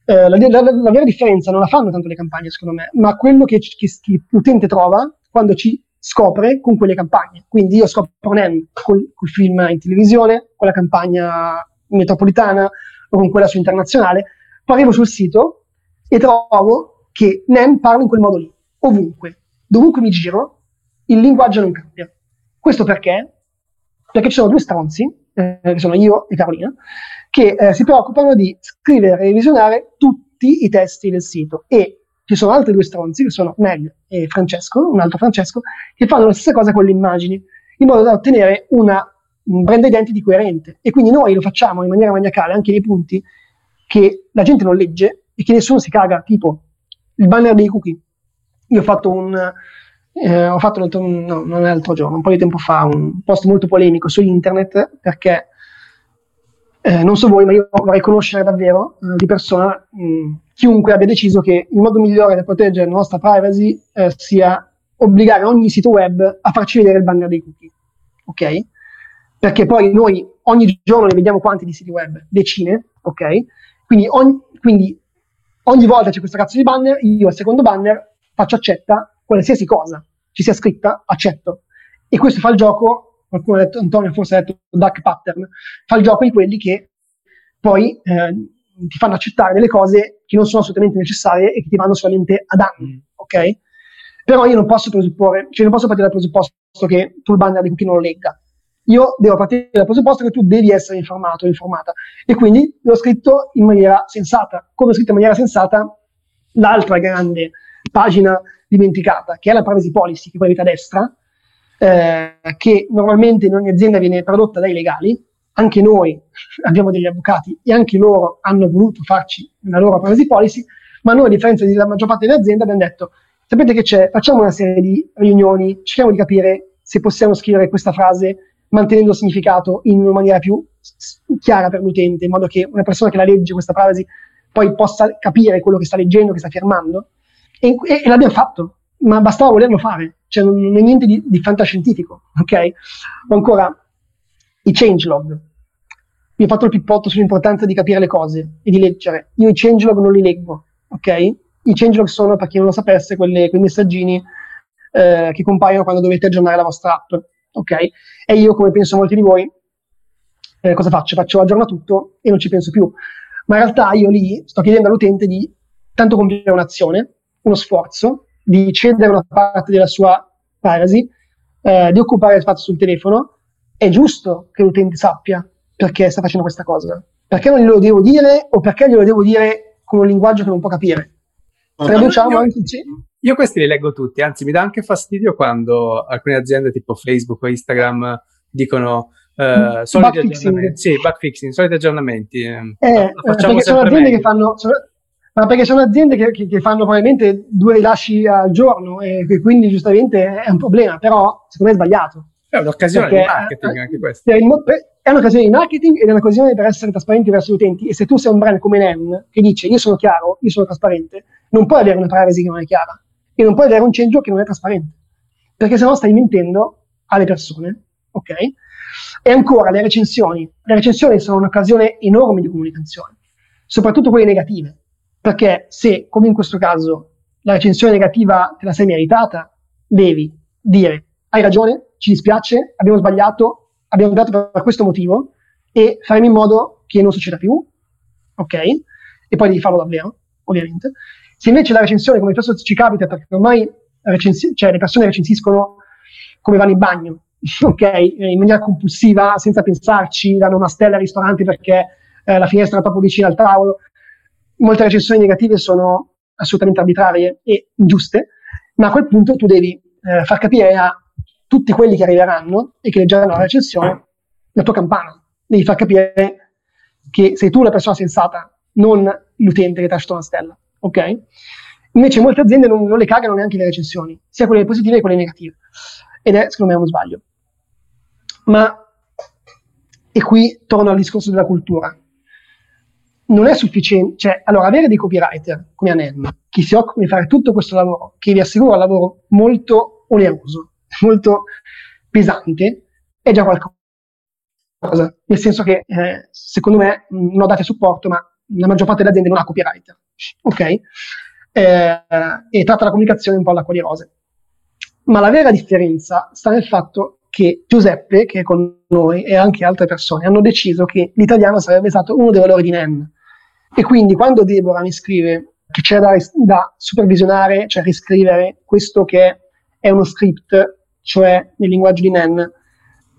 A: eh, la, la, la, vera differenza non la fanno tanto le campagne, secondo me, ma quello che, che, che l'utente trova quando ci scopre con quelle campagne. Quindi io scopro NEM col, col film in televisione, con la campagna metropolitana o con quella su internazionale, poi arrivo sul sito e trovo che NEM parla in quel modo lì, ovunque, dovunque mi giro, il linguaggio non cambia. Questo perché? Perché ci sono due stronzi, eh, che sono io e Carolina, che eh, si preoccupano di scrivere e revisionare tutti i testi del sito e ci sono altri due stronzi, che sono Meg e Francesco, un altro Francesco, che fanno la stessa cosa con le immagini, in modo da ottenere una un brand identity coerente. E quindi noi lo facciamo in maniera maniacale anche nei punti che la gente non legge e che nessuno si caga, tipo il banner dei cookie. Io ho fatto un, eh, ho fatto l'altro, no, non l'altro giorno, un po' di tempo fa, un post molto polemico su internet perché eh, non so voi, ma io vorrei conoscere davvero eh, di persona mh, chiunque abbia deciso che il modo migliore per proteggere la nostra privacy eh, sia obbligare ogni sito web a farci vedere il banner dei cookie. Ok? Perché poi noi ogni giorno ne vediamo quanti di siti web? Decine, ok? Quindi ogni, quindi ogni volta c'è questo cazzo di banner, io al secondo banner faccio accetta qualsiasi cosa ci sia scritta, accetto. E questo fa il gioco, qualcuno ha detto, Antonio forse ha detto duck pattern, fa il gioco di quelli che poi eh, ti fanno accettare delle cose che non sono assolutamente necessarie e che ti vanno solamente a danno, mm. ok? Però io non posso presupporre, cioè non posso partire dal presupposto che tu il banner di cookie non lo legga. Io devo partire dal presupposto che tu devi essere informato informata. E quindi l'ho scritto in maniera sensata. Come ho scritto in maniera sensata l'altra grande pagina dimenticata, che è la privacy policy, che è quella a destra, eh, che normalmente in ogni azienda viene prodotta dai legali, anche noi abbiamo degli avvocati e anche loro hanno voluto farci una loro privacy policy, ma noi a differenza della maggior parte delle aziende abbiamo detto, sapete che c'è, facciamo una serie di riunioni, cerchiamo di capire se possiamo scrivere questa frase mantenendo il significato in una maniera più chiara per l'utente, in modo che una persona che la legge questa privacy poi possa capire quello che sta leggendo, che sta firmando. E, e, e l'abbiamo fatto, ma bastava volerlo fare, cioè non, non è niente di, di, fantascientifico, ok? O ancora i changelog. Vi ho fatto il pippotto sull'importanza di capire le cose e di leggere. Io i changelog non li leggo, ok? I changelog sono, per chi non lo sapesse, quelle, quei messaggini eh, che compaiono quando dovete aggiornare la vostra app, ok? E io, come penso molti di voi, eh, cosa faccio? Faccio aggiorna tutto e non ci penso più. Ma in realtà io lì sto chiedendo all'utente di tanto compiere un'azione, uno sforzo di cedere una parte della sua privacy, eh, di occupare spazio sul telefono, è giusto che l'utente sappia perché sta facendo questa cosa. Perché non glielo devo dire o perché glielo devo dire con un linguaggio che non può capire.
B: Traduciamo anche io questi li leggo tutti, anzi mi dà anche fastidio quando alcune aziende tipo Facebook o Instagram dicono uh, soliti aggiornamenti. Sì, bug fixing, soliti aggiornamenti.
A: Eh, eh perché sono aziende meglio. che fanno, sono, ma perché sono aziende che, che, che, fanno probabilmente due rilasci al giorno e quindi giustamente è un problema, però secondo me è sbagliato.
B: È un'occasione perché, di marketing anche questo.
A: È un'occasione di marketing ed è un'occasione per essere trasparenti verso gli utenti e se tu sei un brand come NEM che dice io sono chiaro, io sono trasparente, non puoi avere una privacy che non è chiara e non puoi avere un change che non è trasparente perché sennò stai mentendo alle persone, ok? E ancora le recensioni. Le recensioni sono un'occasione enorme di comunicazione, soprattutto quelle negative perché se, come in questo caso, la recensione negativa te la sei meritata, devi dire hai ragione, ci dispiace, abbiamo sbagliato, abbiamo dato per questo motivo e faremo in modo che non succeda più, ok? E poi devi farlo davvero, ovviamente. Se invece la recensione, come spesso ci capita, perché ormai recensi- cioè, le persone recensiscono come vanno in bagno, ok? In maniera compulsiva, senza pensarci, danno una stella al ristorante perché eh, la finestra è troppo vicina al tavolo, molte recensioni negative sono assolutamente arbitrarie e ingiuste, ma a quel punto tu devi eh, far capire a tutti quelli che arriveranno e che leggeranno la recensione la tua campana. Devi far capire che sei tu la persona sensata, non l'utente che ti ha una stella. Ok? Invece molte aziende non, non, le cagano neanche le recensioni, sia quelle positive che quelle negative. Ed è, secondo me, uno sbaglio. Ma, e qui torno al discorso della cultura non è sufficiente, cioè, allora, avere dei copywriter come Anem, che si occupano di fare tutto questo lavoro, che vi assicuro è un lavoro molto oneroso, molto pesante, è già qualcosa. Nel senso che, eh, secondo me, non date supporto, ma la maggior parte delle aziende non ha copywriter, ok? Eh, e tratta la comunicazione un po' all'acqua di rose. Ma la vera differenza sta nel fatto che Giuseppe, che è con noi, e anche altre persone hanno deciso che l'italiano sarebbe stato uno dei valori di NEM. E quindi quando Deborah mi scrive che c'è da, da supervisionare, cioè riscrivere questo che è uno script, cioè nel linguaggio di NEN,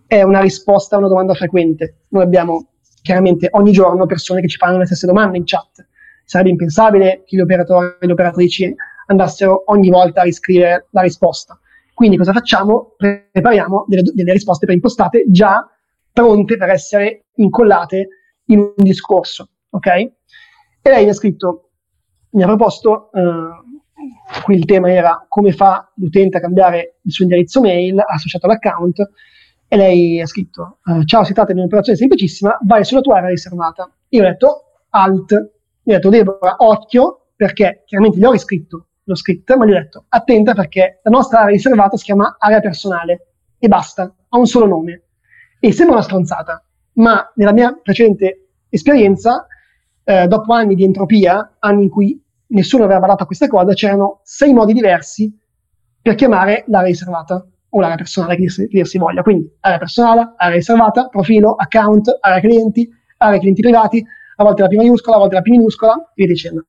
A: è una risposta a una domanda frequente. Noi abbiamo chiaramente ogni giorno persone che ci fanno le stesse domande in chat. Sarebbe impensabile che gli operatori e le operatrici andassero ogni volta a riscrivere la risposta. Quindi cosa facciamo? Prepariamo delle, delle risposte preimpostate già pronte per essere incollate in un discorso, ok? E lei mi ha scritto, mi ha proposto, eh, qui il tema era come fa l'utente a cambiare il suo indirizzo mail associato all'account, e lei ha scritto, eh, ciao, si tratta di un'operazione semplicissima, vai sulla tua area riservata. Io ho detto, alt, gli ho detto, Deborah, occhio, perché chiaramente gli ho riscritto lo script, ma gli ho detto, attenta perché la nostra area riservata si chiama area personale, e basta, ha un solo nome. E sembra una stronzata, ma nella mia precedente esperienza, eh, dopo anni di entropia, anni in cui nessuno aveva badato a questa cosa, c'erano sei modi diversi per chiamare l'area riservata o l'area personale che dir si, voglia. Quindi area personale, area riservata, profilo, account, area clienti, area clienti privati, a volte la P minuscola, a volte la P minuscola, e via dicendo.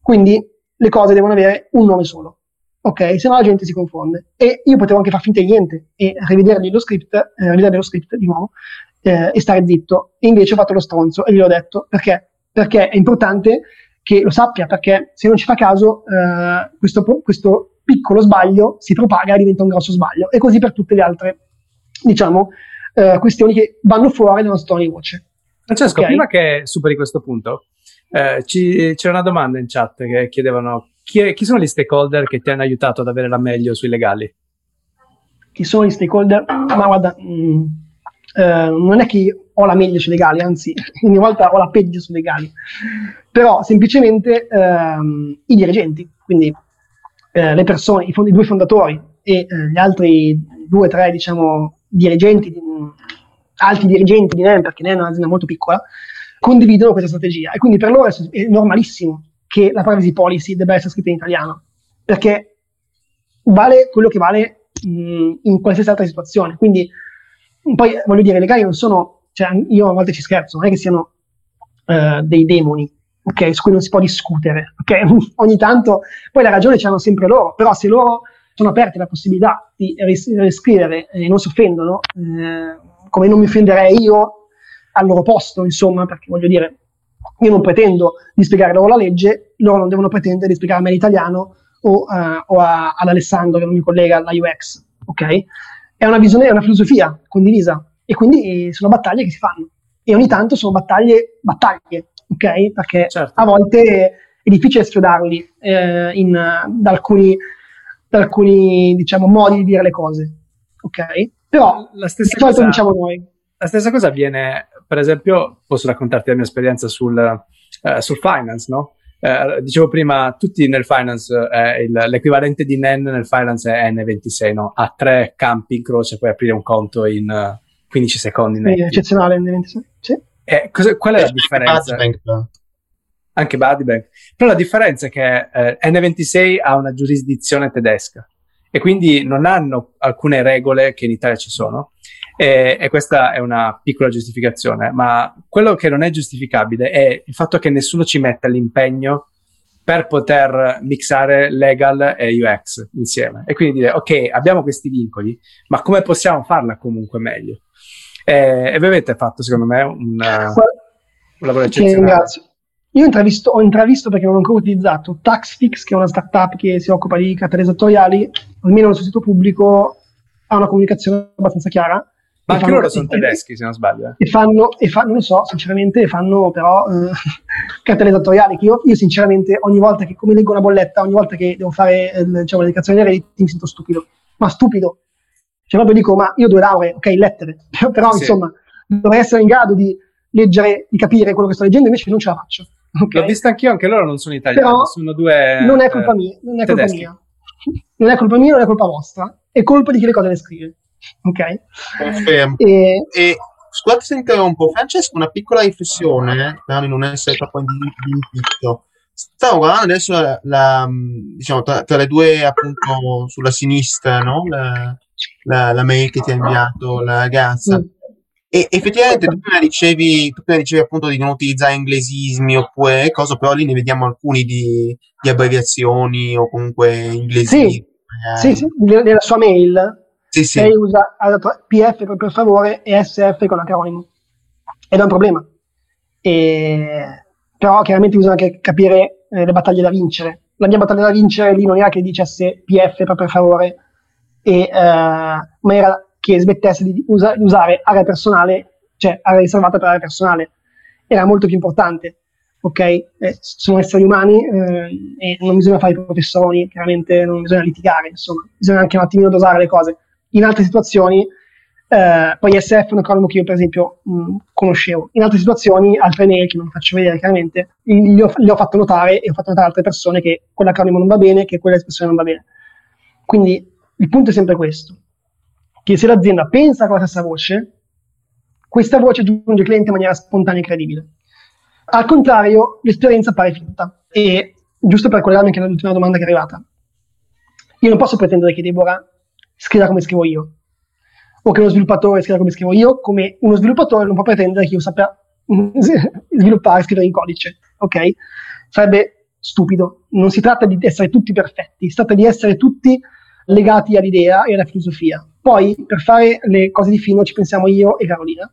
A: Quindi le cose devono avere un nome solo. Ok, se no la gente si confonde. E io potevo anche far finta di niente e rivedergli lo script, eh, rivedere lo script di nuovo eh, e stare zitto. E invece ho fatto lo stronzo e gli ho detto perché? Perché è importante che lo sappia, perché se non ci fa caso, eh, questo, questo piccolo sbaglio si propaga e diventa un grosso sbaglio. E così per tutte le altre, diciamo, eh, questioni che vanno fuori dal nostro tono di voce.
B: Francesco, okay? prima che superi questo punto, eh, ci, c'era una domanda in chat che chiedevano chi, è, chi, sono gli stakeholder che ti hanno aiutato ad avere la meglio sui legali?
A: Chi sono gli stakeholder? Ma guarda, mh, mm, eh, non è che ho la meglio sui legali, anzi, ogni volta ho la peggio sui legali, però semplicemente ehm, i dirigenti, quindi eh, le persone, i, fond- i, due fondatori e eh, gli altri due o tre, diciamo, dirigenti, di, alti dirigenti di NEN, perché NEN è un'azienda molto piccola, condividono questa strategia. E quindi per loro è normalissimo che la privacy policy debba essere scritta in italiano, perché vale quello che vale mh, in qualsiasi altra situazione. Quindi, poi voglio dire, i legali non sono, cioè io a volte ci scherzo, non è che siano uh, dei demoni, ok, su cui non si può discutere, ok? Ogni tanto, poi la ragione ce l'hanno sempre loro, però se loro sono aperti alla possibilità di ris- riscrivere e non si offendono, eh, come non mi offenderei io al loro posto, insomma, perché voglio dire, io non pretendo di spiegare loro la legge, loro non devono pretendere di spiegarmi l'italiano o, uh, o a, ad Alessandro che non mi collega alla UX, ok? È una visione, è una filosofia condivisa e quindi sono battaglie che si fanno e ogni tanto sono battaglie, battaglie, ok? Perché certo. a volte è difficile schiodarli eh, in, da alcuni, da alcuni diciamo, modi di dire le cose, ok? Però
B: la stessa di cosa, diciamo noi. La stessa cosa avviene, per esempio, posso raccontarti la mia esperienza sul, eh, sul finance, no? Eh, dicevo prima, tutti nel finance, eh, il, l'equivalente di NEN nel finance è N26, no? Ha tre campi in croce, puoi aprire un conto in uh, 15 secondi.
A: È eccezionale N26, sì.
B: Eh, cosa, qual è la differenza? Anche Buddybank. Però la differenza è che eh, N26 ha una giurisdizione tedesca e quindi non hanno alcune regole che in Italia ci sono. E, e, questa è una piccola giustificazione, ma quello che non è giustificabile è il fatto che nessuno ci metta l'impegno per poter mixare legal e UX insieme. E quindi dire ok abbiamo questi vincoli ma come possiamo farla comunque meglio? E, e avete fatto secondo me un, un lavoro eccezionale.
A: io intravisto, ho intravisto perché non ho ancora utilizzato. TaxFix che è una startup che si occupa di cartelle esattoriali almeno nel suo sito pubblico ha una comunicazione abbastanza chiara
B: ma anche loro sono tedeschi, se non sbaglio. Eh.
A: E fanno, e fanno, non lo so, sinceramente, fanno però eh, cartelle esattoriali. Che io, io, sinceramente, ogni volta che come leggo una bolletta, ogni volta che devo fare eh, diciamo, la dichiarazione dei redditi, mi sento stupido. Ma stupido. Cioè, proprio dico, ma io due lauree, ok, lettere. però, sì. insomma, dovrei essere in grado di leggere, di capire quello che sto leggendo, invece non ce la faccio.
B: Okay? L'ho vista anch'io, anche loro non sono italiani, però sono due.
A: Non è colpa mia, non è colpa mia. Non è colpa mia, non è colpa vostra, è colpa di chi le cose le scrive ok?
E: E, e scusate se interrompo, Francesco, una piccola riflessione, per non essere troppo indirizzo. Stavo guardando adesso la, la diciamo, tra, tra, le due appunto sulla sinistra, no? la, la, la, mail che ti ha inviato la ragazza. Mm. E effettivamente tu prima, dicevi, tu prima dicevi appunto di non utilizzare inglesismi oppure cosa, però lì ne vediamo alcuni di, di abbreviazioni o comunque inglesismi.
A: Sì, sì, sì, nella sua mail sì, sì. lei usa PF per favore e SF con acronimo. Ed è un problema. E, però chiaramente bisogna anche capire eh, le battaglie da vincere. la mia battaglia da vincere lì non era che dicesse PF per favore, e, uh, ma era che smettesse di, usa, usare area personale, cioè area riservata per area personale. Era molto più importante ok? Eh, sono esseri umani eh, e non bisogna fare i professori, chiaramente non bisogna litigare, insomma, bisogna anche un attimino dosare le cose. In altre situazioni, eh, poi SF è un acronimo che io per esempio mh, conoscevo, in altre situazioni, altre mail che non faccio vedere chiaramente, gli ho, ho, fatto notare e ho fatto notare a altre persone che quell'acronimo non va bene, che quell'espressione non va bene. Quindi il punto è sempre questo, che se l'azienda pensa con la stessa voce, questa voce giunge al cliente in maniera spontanea e credibile. Al contrario, l'esperienza pare finta. E giusto per collegarmi anche all'ultima domanda che è arrivata, io non posso pretendere che Deborah scriva come scrivo io, o che uno sviluppatore scriva come scrivo io, come uno sviluppatore non può pretendere che io sappia sviluppare e scrivere in codice. Ok? Sarebbe stupido. Non si tratta di essere tutti perfetti, si tratta di essere tutti legati all'idea e alla filosofia. Poi, per fare le cose di fino, ci pensiamo io e Carolina.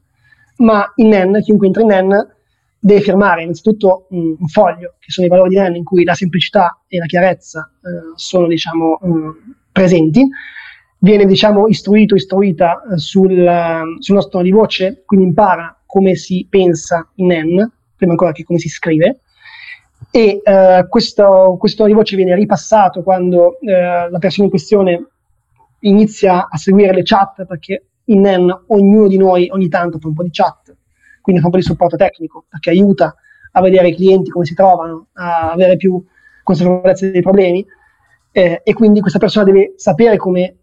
A: Ma in NEN, chiunque entra in NEN, deve firmare innanzitutto un, un, foglio, che sono i valori di NEN in cui la semplicità e la chiarezza eh, sono diciamo, um, presenti, viene diciamo, istruito, istruita eh, sul, uh, sul, nostro tono di voce, quindi impara come si pensa in NEN, prima ancora che come si scrive, e uh, questo, questo tono di voce viene ripassato quando uh, la persona in questione inizia a seguire le chat, perché in NEN ognuno di noi ogni tanto fa un po' di chat, quindi fa un po' di supporto tecnico, perché aiuta a vedere i clienti come si trovano, a avere più consapevolezza dei problemi, eh, e quindi questa persona deve sapere come,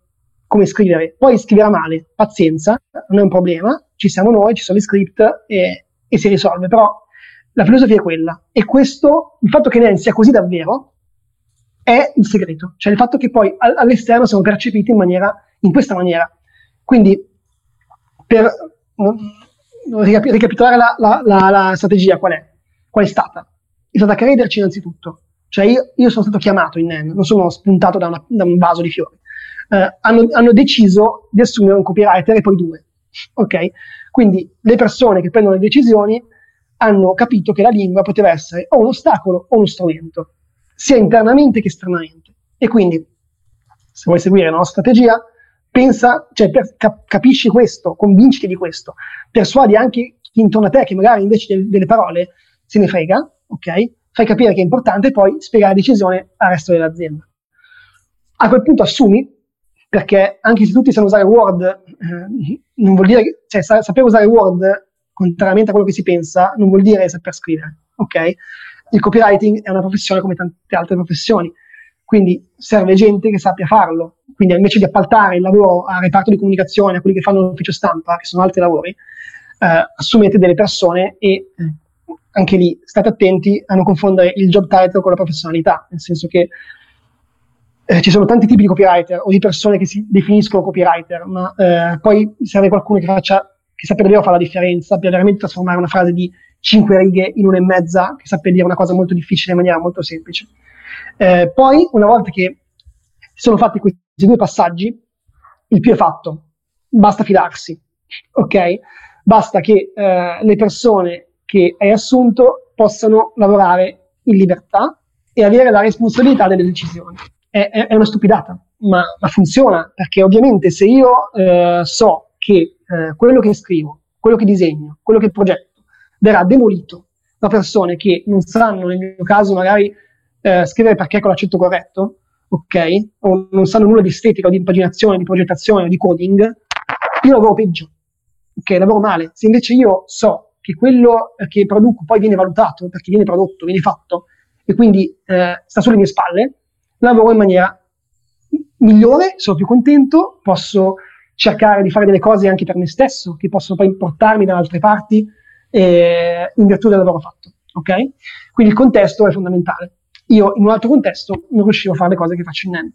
A: come, scrivere. Poi scriverà male, pazienza, non è un problema, ci siamo noi, ci sono gli script e, e si risolve, però la filosofia è quella. E questo, il fatto che Nen sia così davvero, è il segreto, cioè il fatto che poi all'esterno siamo percepiti in, maniera, in questa maniera. Quindi, per ricapitolare la, la, la, la, strategia qual è? Qual è stata? È stata crederci innanzitutto. Cioè io, io sono stato chiamato in NEN, non sono spuntato da, una, da un vaso di fiori. Eh, hanno, hanno, deciso di assumere un copywriter e poi due. Ok? Quindi le persone che prendono le decisioni hanno capito che la lingua poteva essere o un ostacolo o uno strumento, sia internamente che esternamente. E quindi, se vuoi seguire la nostra strategia, pensa, cioè, per, cap- capisci questo, convinciti di questo, persuadi anche chi intorno a te che magari invece de- delle parole se ne frega, ok? Fai capire che è importante e poi spiegare la decisione al resto dell'azienda. A quel punto assumi, perché anche se tutti sanno usare Word, eh, non vuol dire, cioè sa- sapere usare Word, contrariamente a quello che si pensa, non vuol dire saper scrivere, ok? Il copywriting è una professione come tante altre professioni, quindi serve gente che sappia farlo, quindi invece di appaltare il lavoro al reparto di comunicazione, a quelli che fanno l'ufficio stampa, che sono altri lavori, eh, assumete delle persone e eh, anche lì state attenti a non confondere il job title con la professionalità, nel senso che eh, ci sono tanti tipi di copywriter o di persone che si definiscono copywriter, ma eh, poi serve qualcuno che faccia che sappia davvero fare la differenza, sappia veramente trasformare una frase di cinque righe in una e mezza, che sappia dire una cosa molto difficile in maniera molto semplice. Eh, poi, una volta che sono fatti questi due passaggi, il più è fatto. Basta fidarsi, ok? Basta che eh, le persone che hai assunto possano lavorare in libertà e avere la responsabilità delle decisioni. È, è, una stupidata, ma, ma, funziona, perché ovviamente se io eh, so che eh, quello che scrivo, quello che disegno, quello che progetto verrà demolito da persone che non sanno, nel mio caso magari, eh, scrivere perché con l'accento corretto, ok? O non sanno nulla di estetica o di impaginazione, di progettazione o di coding, io lavoro peggio, ok? Lavoro male. Se invece io so che quello che produco poi viene valutato perché viene prodotto, viene fatto e quindi eh, sta sulle mie spalle, lavoro in maniera migliore, sono più contento, posso cercare di fare delle cose anche per me stesso che possono poi portarmi da altre parti eh, in virtù del lavoro fatto, ok? Quindi il contesto è fondamentale io in un altro contesto non riuscivo a fare le cose che faccio in NEN.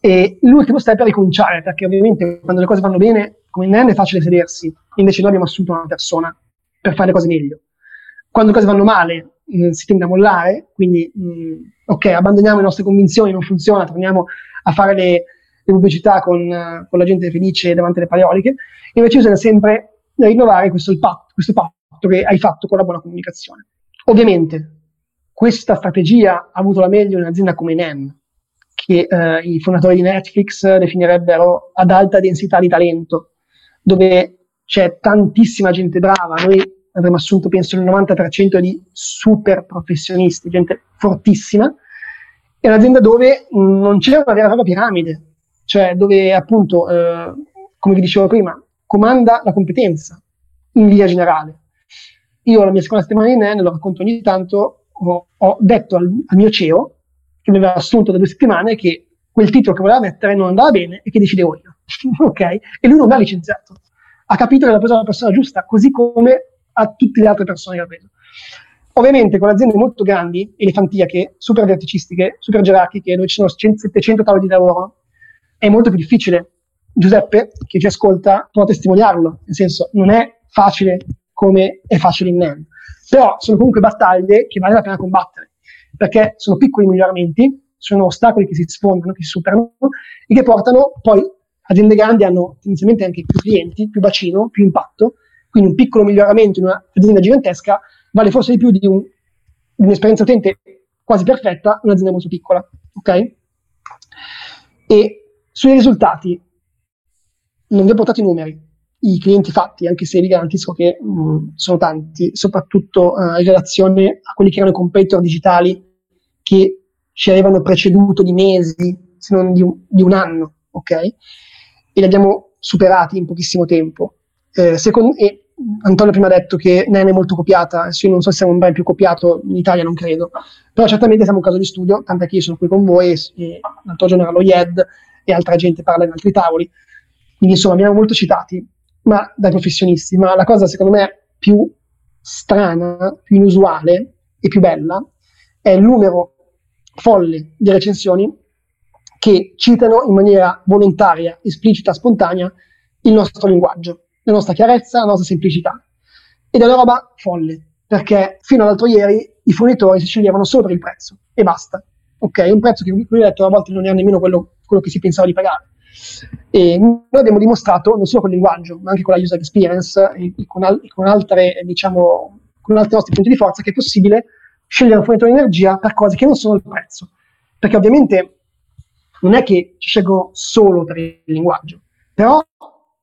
A: E l'ultimo step è ricominciare, perché ovviamente quando le cose vanno bene, come in NEN è facile sedersi, invece noi abbiamo assunto una persona per fare le cose meglio. Quando le cose vanno male, mm, si tende a mollare, quindi mh, mm, ok, abbandoniamo le nostre convinzioni, non funziona, torniamo a fare le, le pubblicità con, uh, con, la gente felice davanti alle paleoliche, invece bisogna sempre rinnovare questo patto, questo patto che hai fatto con la buona comunicazione. Ovviamente, questa strategia ha avuto la meglio in un'azienda come NEM, che eh, i fondatori di Netflix definirebbero ad alta densità di talento, dove c'è tantissima gente brava. Noi avremmo assunto, penso, il 90% di super professionisti, gente fortissima. È un'azienda dove non c'è una vera e propria piramide, cioè dove appunto, eh, come vi dicevo prima, comanda la competenza in via generale. Io la mia seconda settimana in NEN, lo racconto ogni tanto, ho, ho detto al, al, mio CEO, che mi aveva assunto da due settimane, che quel titolo che voleva mettere non andava bene e che decidevo io. ok? E lui non mi ha licenziato. Ha capito che l'ha preso la persona giusta, così come a tutte le altre persone che ha preso. Ovviamente con aziende molto grandi, elefantiache, super verticistiche, super gerarchiche, dove ci sono 700 tavoli di lavoro, è molto più difficile. Giuseppe, che ci ascolta, può testimoniarlo, nel senso non è facile come è facile in NEM. Però sono comunque battaglie che vale la pena combattere, perché sono piccoli miglioramenti, sono ostacoli che si sfondano, che si superano e che portano poi aziende grandi hanno tendenzialmente anche più clienti, più bacino, più impatto, quindi un piccolo miglioramento in un'azienda gigantesca vale forse di più di, un, un'esperienza utente quasi perfetta in un'azienda molto piccola. Ok? E sui risultati non vi ho portato i numeri, i clienti fatti, anche se vi garantisco che mh, mm, sono tanti, soprattutto uh, in relazione a quelli che erano i competitor digitali che ci avevano preceduto di mesi, se non di un, di un anno, ok? E li abbiamo superati in pochissimo tempo. Eh, secondo, e Antonio prima ha detto che NEN è molto copiata, adesso io non so se siamo un brand più copiato in Italia, non credo, però certamente siamo un caso di studio, tanto che io sono qui con voi e l'altro giorno era lo IED e altra gente parla in altri tavoli, quindi insomma abbiamo molto citati ma dai professionisti. Ma la cosa secondo me più strana, più inusuale e più bella è il numero folle di recensioni che citano in maniera volontaria, esplicita, spontanea il nostro linguaggio, la nostra chiarezza, la nostra semplicità. Ed è una roba folle, perché fino all'altro ieri i fornitori si sceglievano solo per il prezzo e basta. Ok, un prezzo che, come ho detto, a volte non era nemmeno quello, quello che si pensava di pagare. E noi abbiamo dimostrato, non solo con il linguaggio, ma anche con la user experience e, e con, al- con, altre, diciamo, con altri nostri punti di forza, che è possibile scegliere un fornitore di energia per cose che non sono il prezzo. Perché ovviamente non è che ci scelgono solo per il linguaggio, però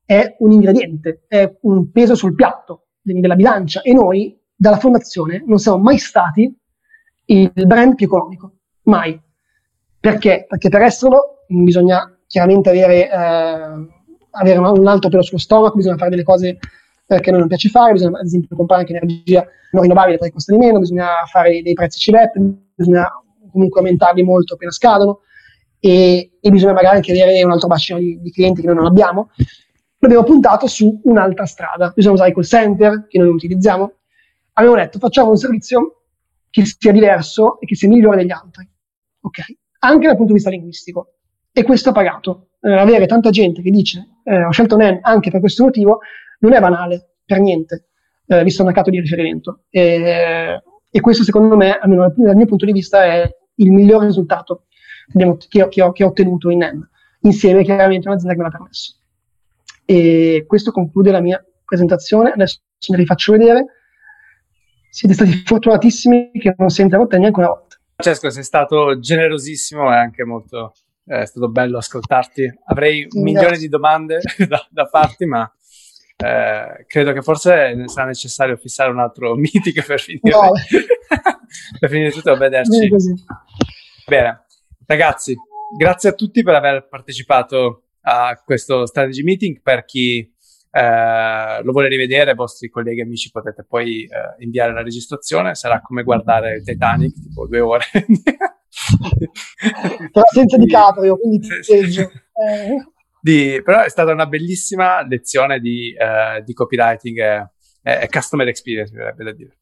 A: è un ingrediente, è un peso sul piatto della bilancia e noi dalla fondazione non siamo mai stati il brand più economico, mai. Perché? Perché per esserlo bisogna chiaramente avere, eh, avere un altro pelo sullo stomaco, bisogna fare delle cose eh, che a noi non piace fare, bisogna ad esempio comprare anche energia non rinnovabile perché costa di meno, bisogna fare dei prezzi CIVET, bisogna comunque aumentarli molto appena scadono e, e, bisogna magari anche avere un altro bacino di, di clienti che noi non abbiamo. Abbiamo puntato su un'altra strada, bisogna usare i call center che noi non utilizziamo. Abbiamo detto facciamo un servizio che sia diverso e che sia migliore degli altri, ok? Anche dal punto di vista linguistico e questo ha pagato. Eh, avere tanta gente che dice eh, ho scelto NEN anche per questo motivo non è banale, per niente, eh, visto il mercato di riferimento. E, e, questo secondo me, almeno dal mio punto di vista, è il miglior risultato che, ho, che ho, che ho ottenuto in NEN, insieme chiaramente a un'azienda che me l'ha permesso. E questo conclude la mia presentazione, adesso ce ne rifaccio vedere. Siete stati fortunatissimi che non si è interrotta neanche una volta.
B: Francesco, sei stato generosissimo e anche molto è stato bello ascoltarti. Avrei un milione di domande da, da farti, ma eh, credo che forse sarà necessario fissare un altro meeting per finire, no. per finire tutto a vederci. Bene, ragazzi, grazie a tutti per aver partecipato a questo strategy meeting. Per chi eh, lo vuole rivedere, vostri colleghi e amici potete poi eh, inviare la registrazione. Sarà come guardare Titanic, tipo due ore.
A: però senza di Caprio, quindi peggio. Eh.
B: Di, però è stata una bellissima lezione di, uh, di copywriting e, e, customer experience, mi verrebbe da dire.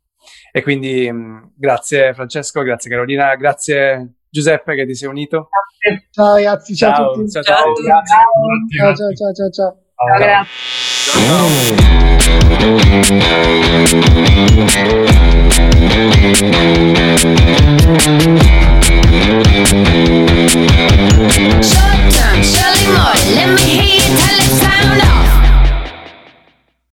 B: E quindi mh, mm, grazie Francesco, grazie Carolina, grazie Giuseppe che ti sei unito.
A: Ciao ragazzi, ciao, ciao a tutti.
B: Ciao, ciao, ciao,
A: ciao, ciao, ciao, ciao. Allora. Short term, surely. Let me hear you tell it sound off.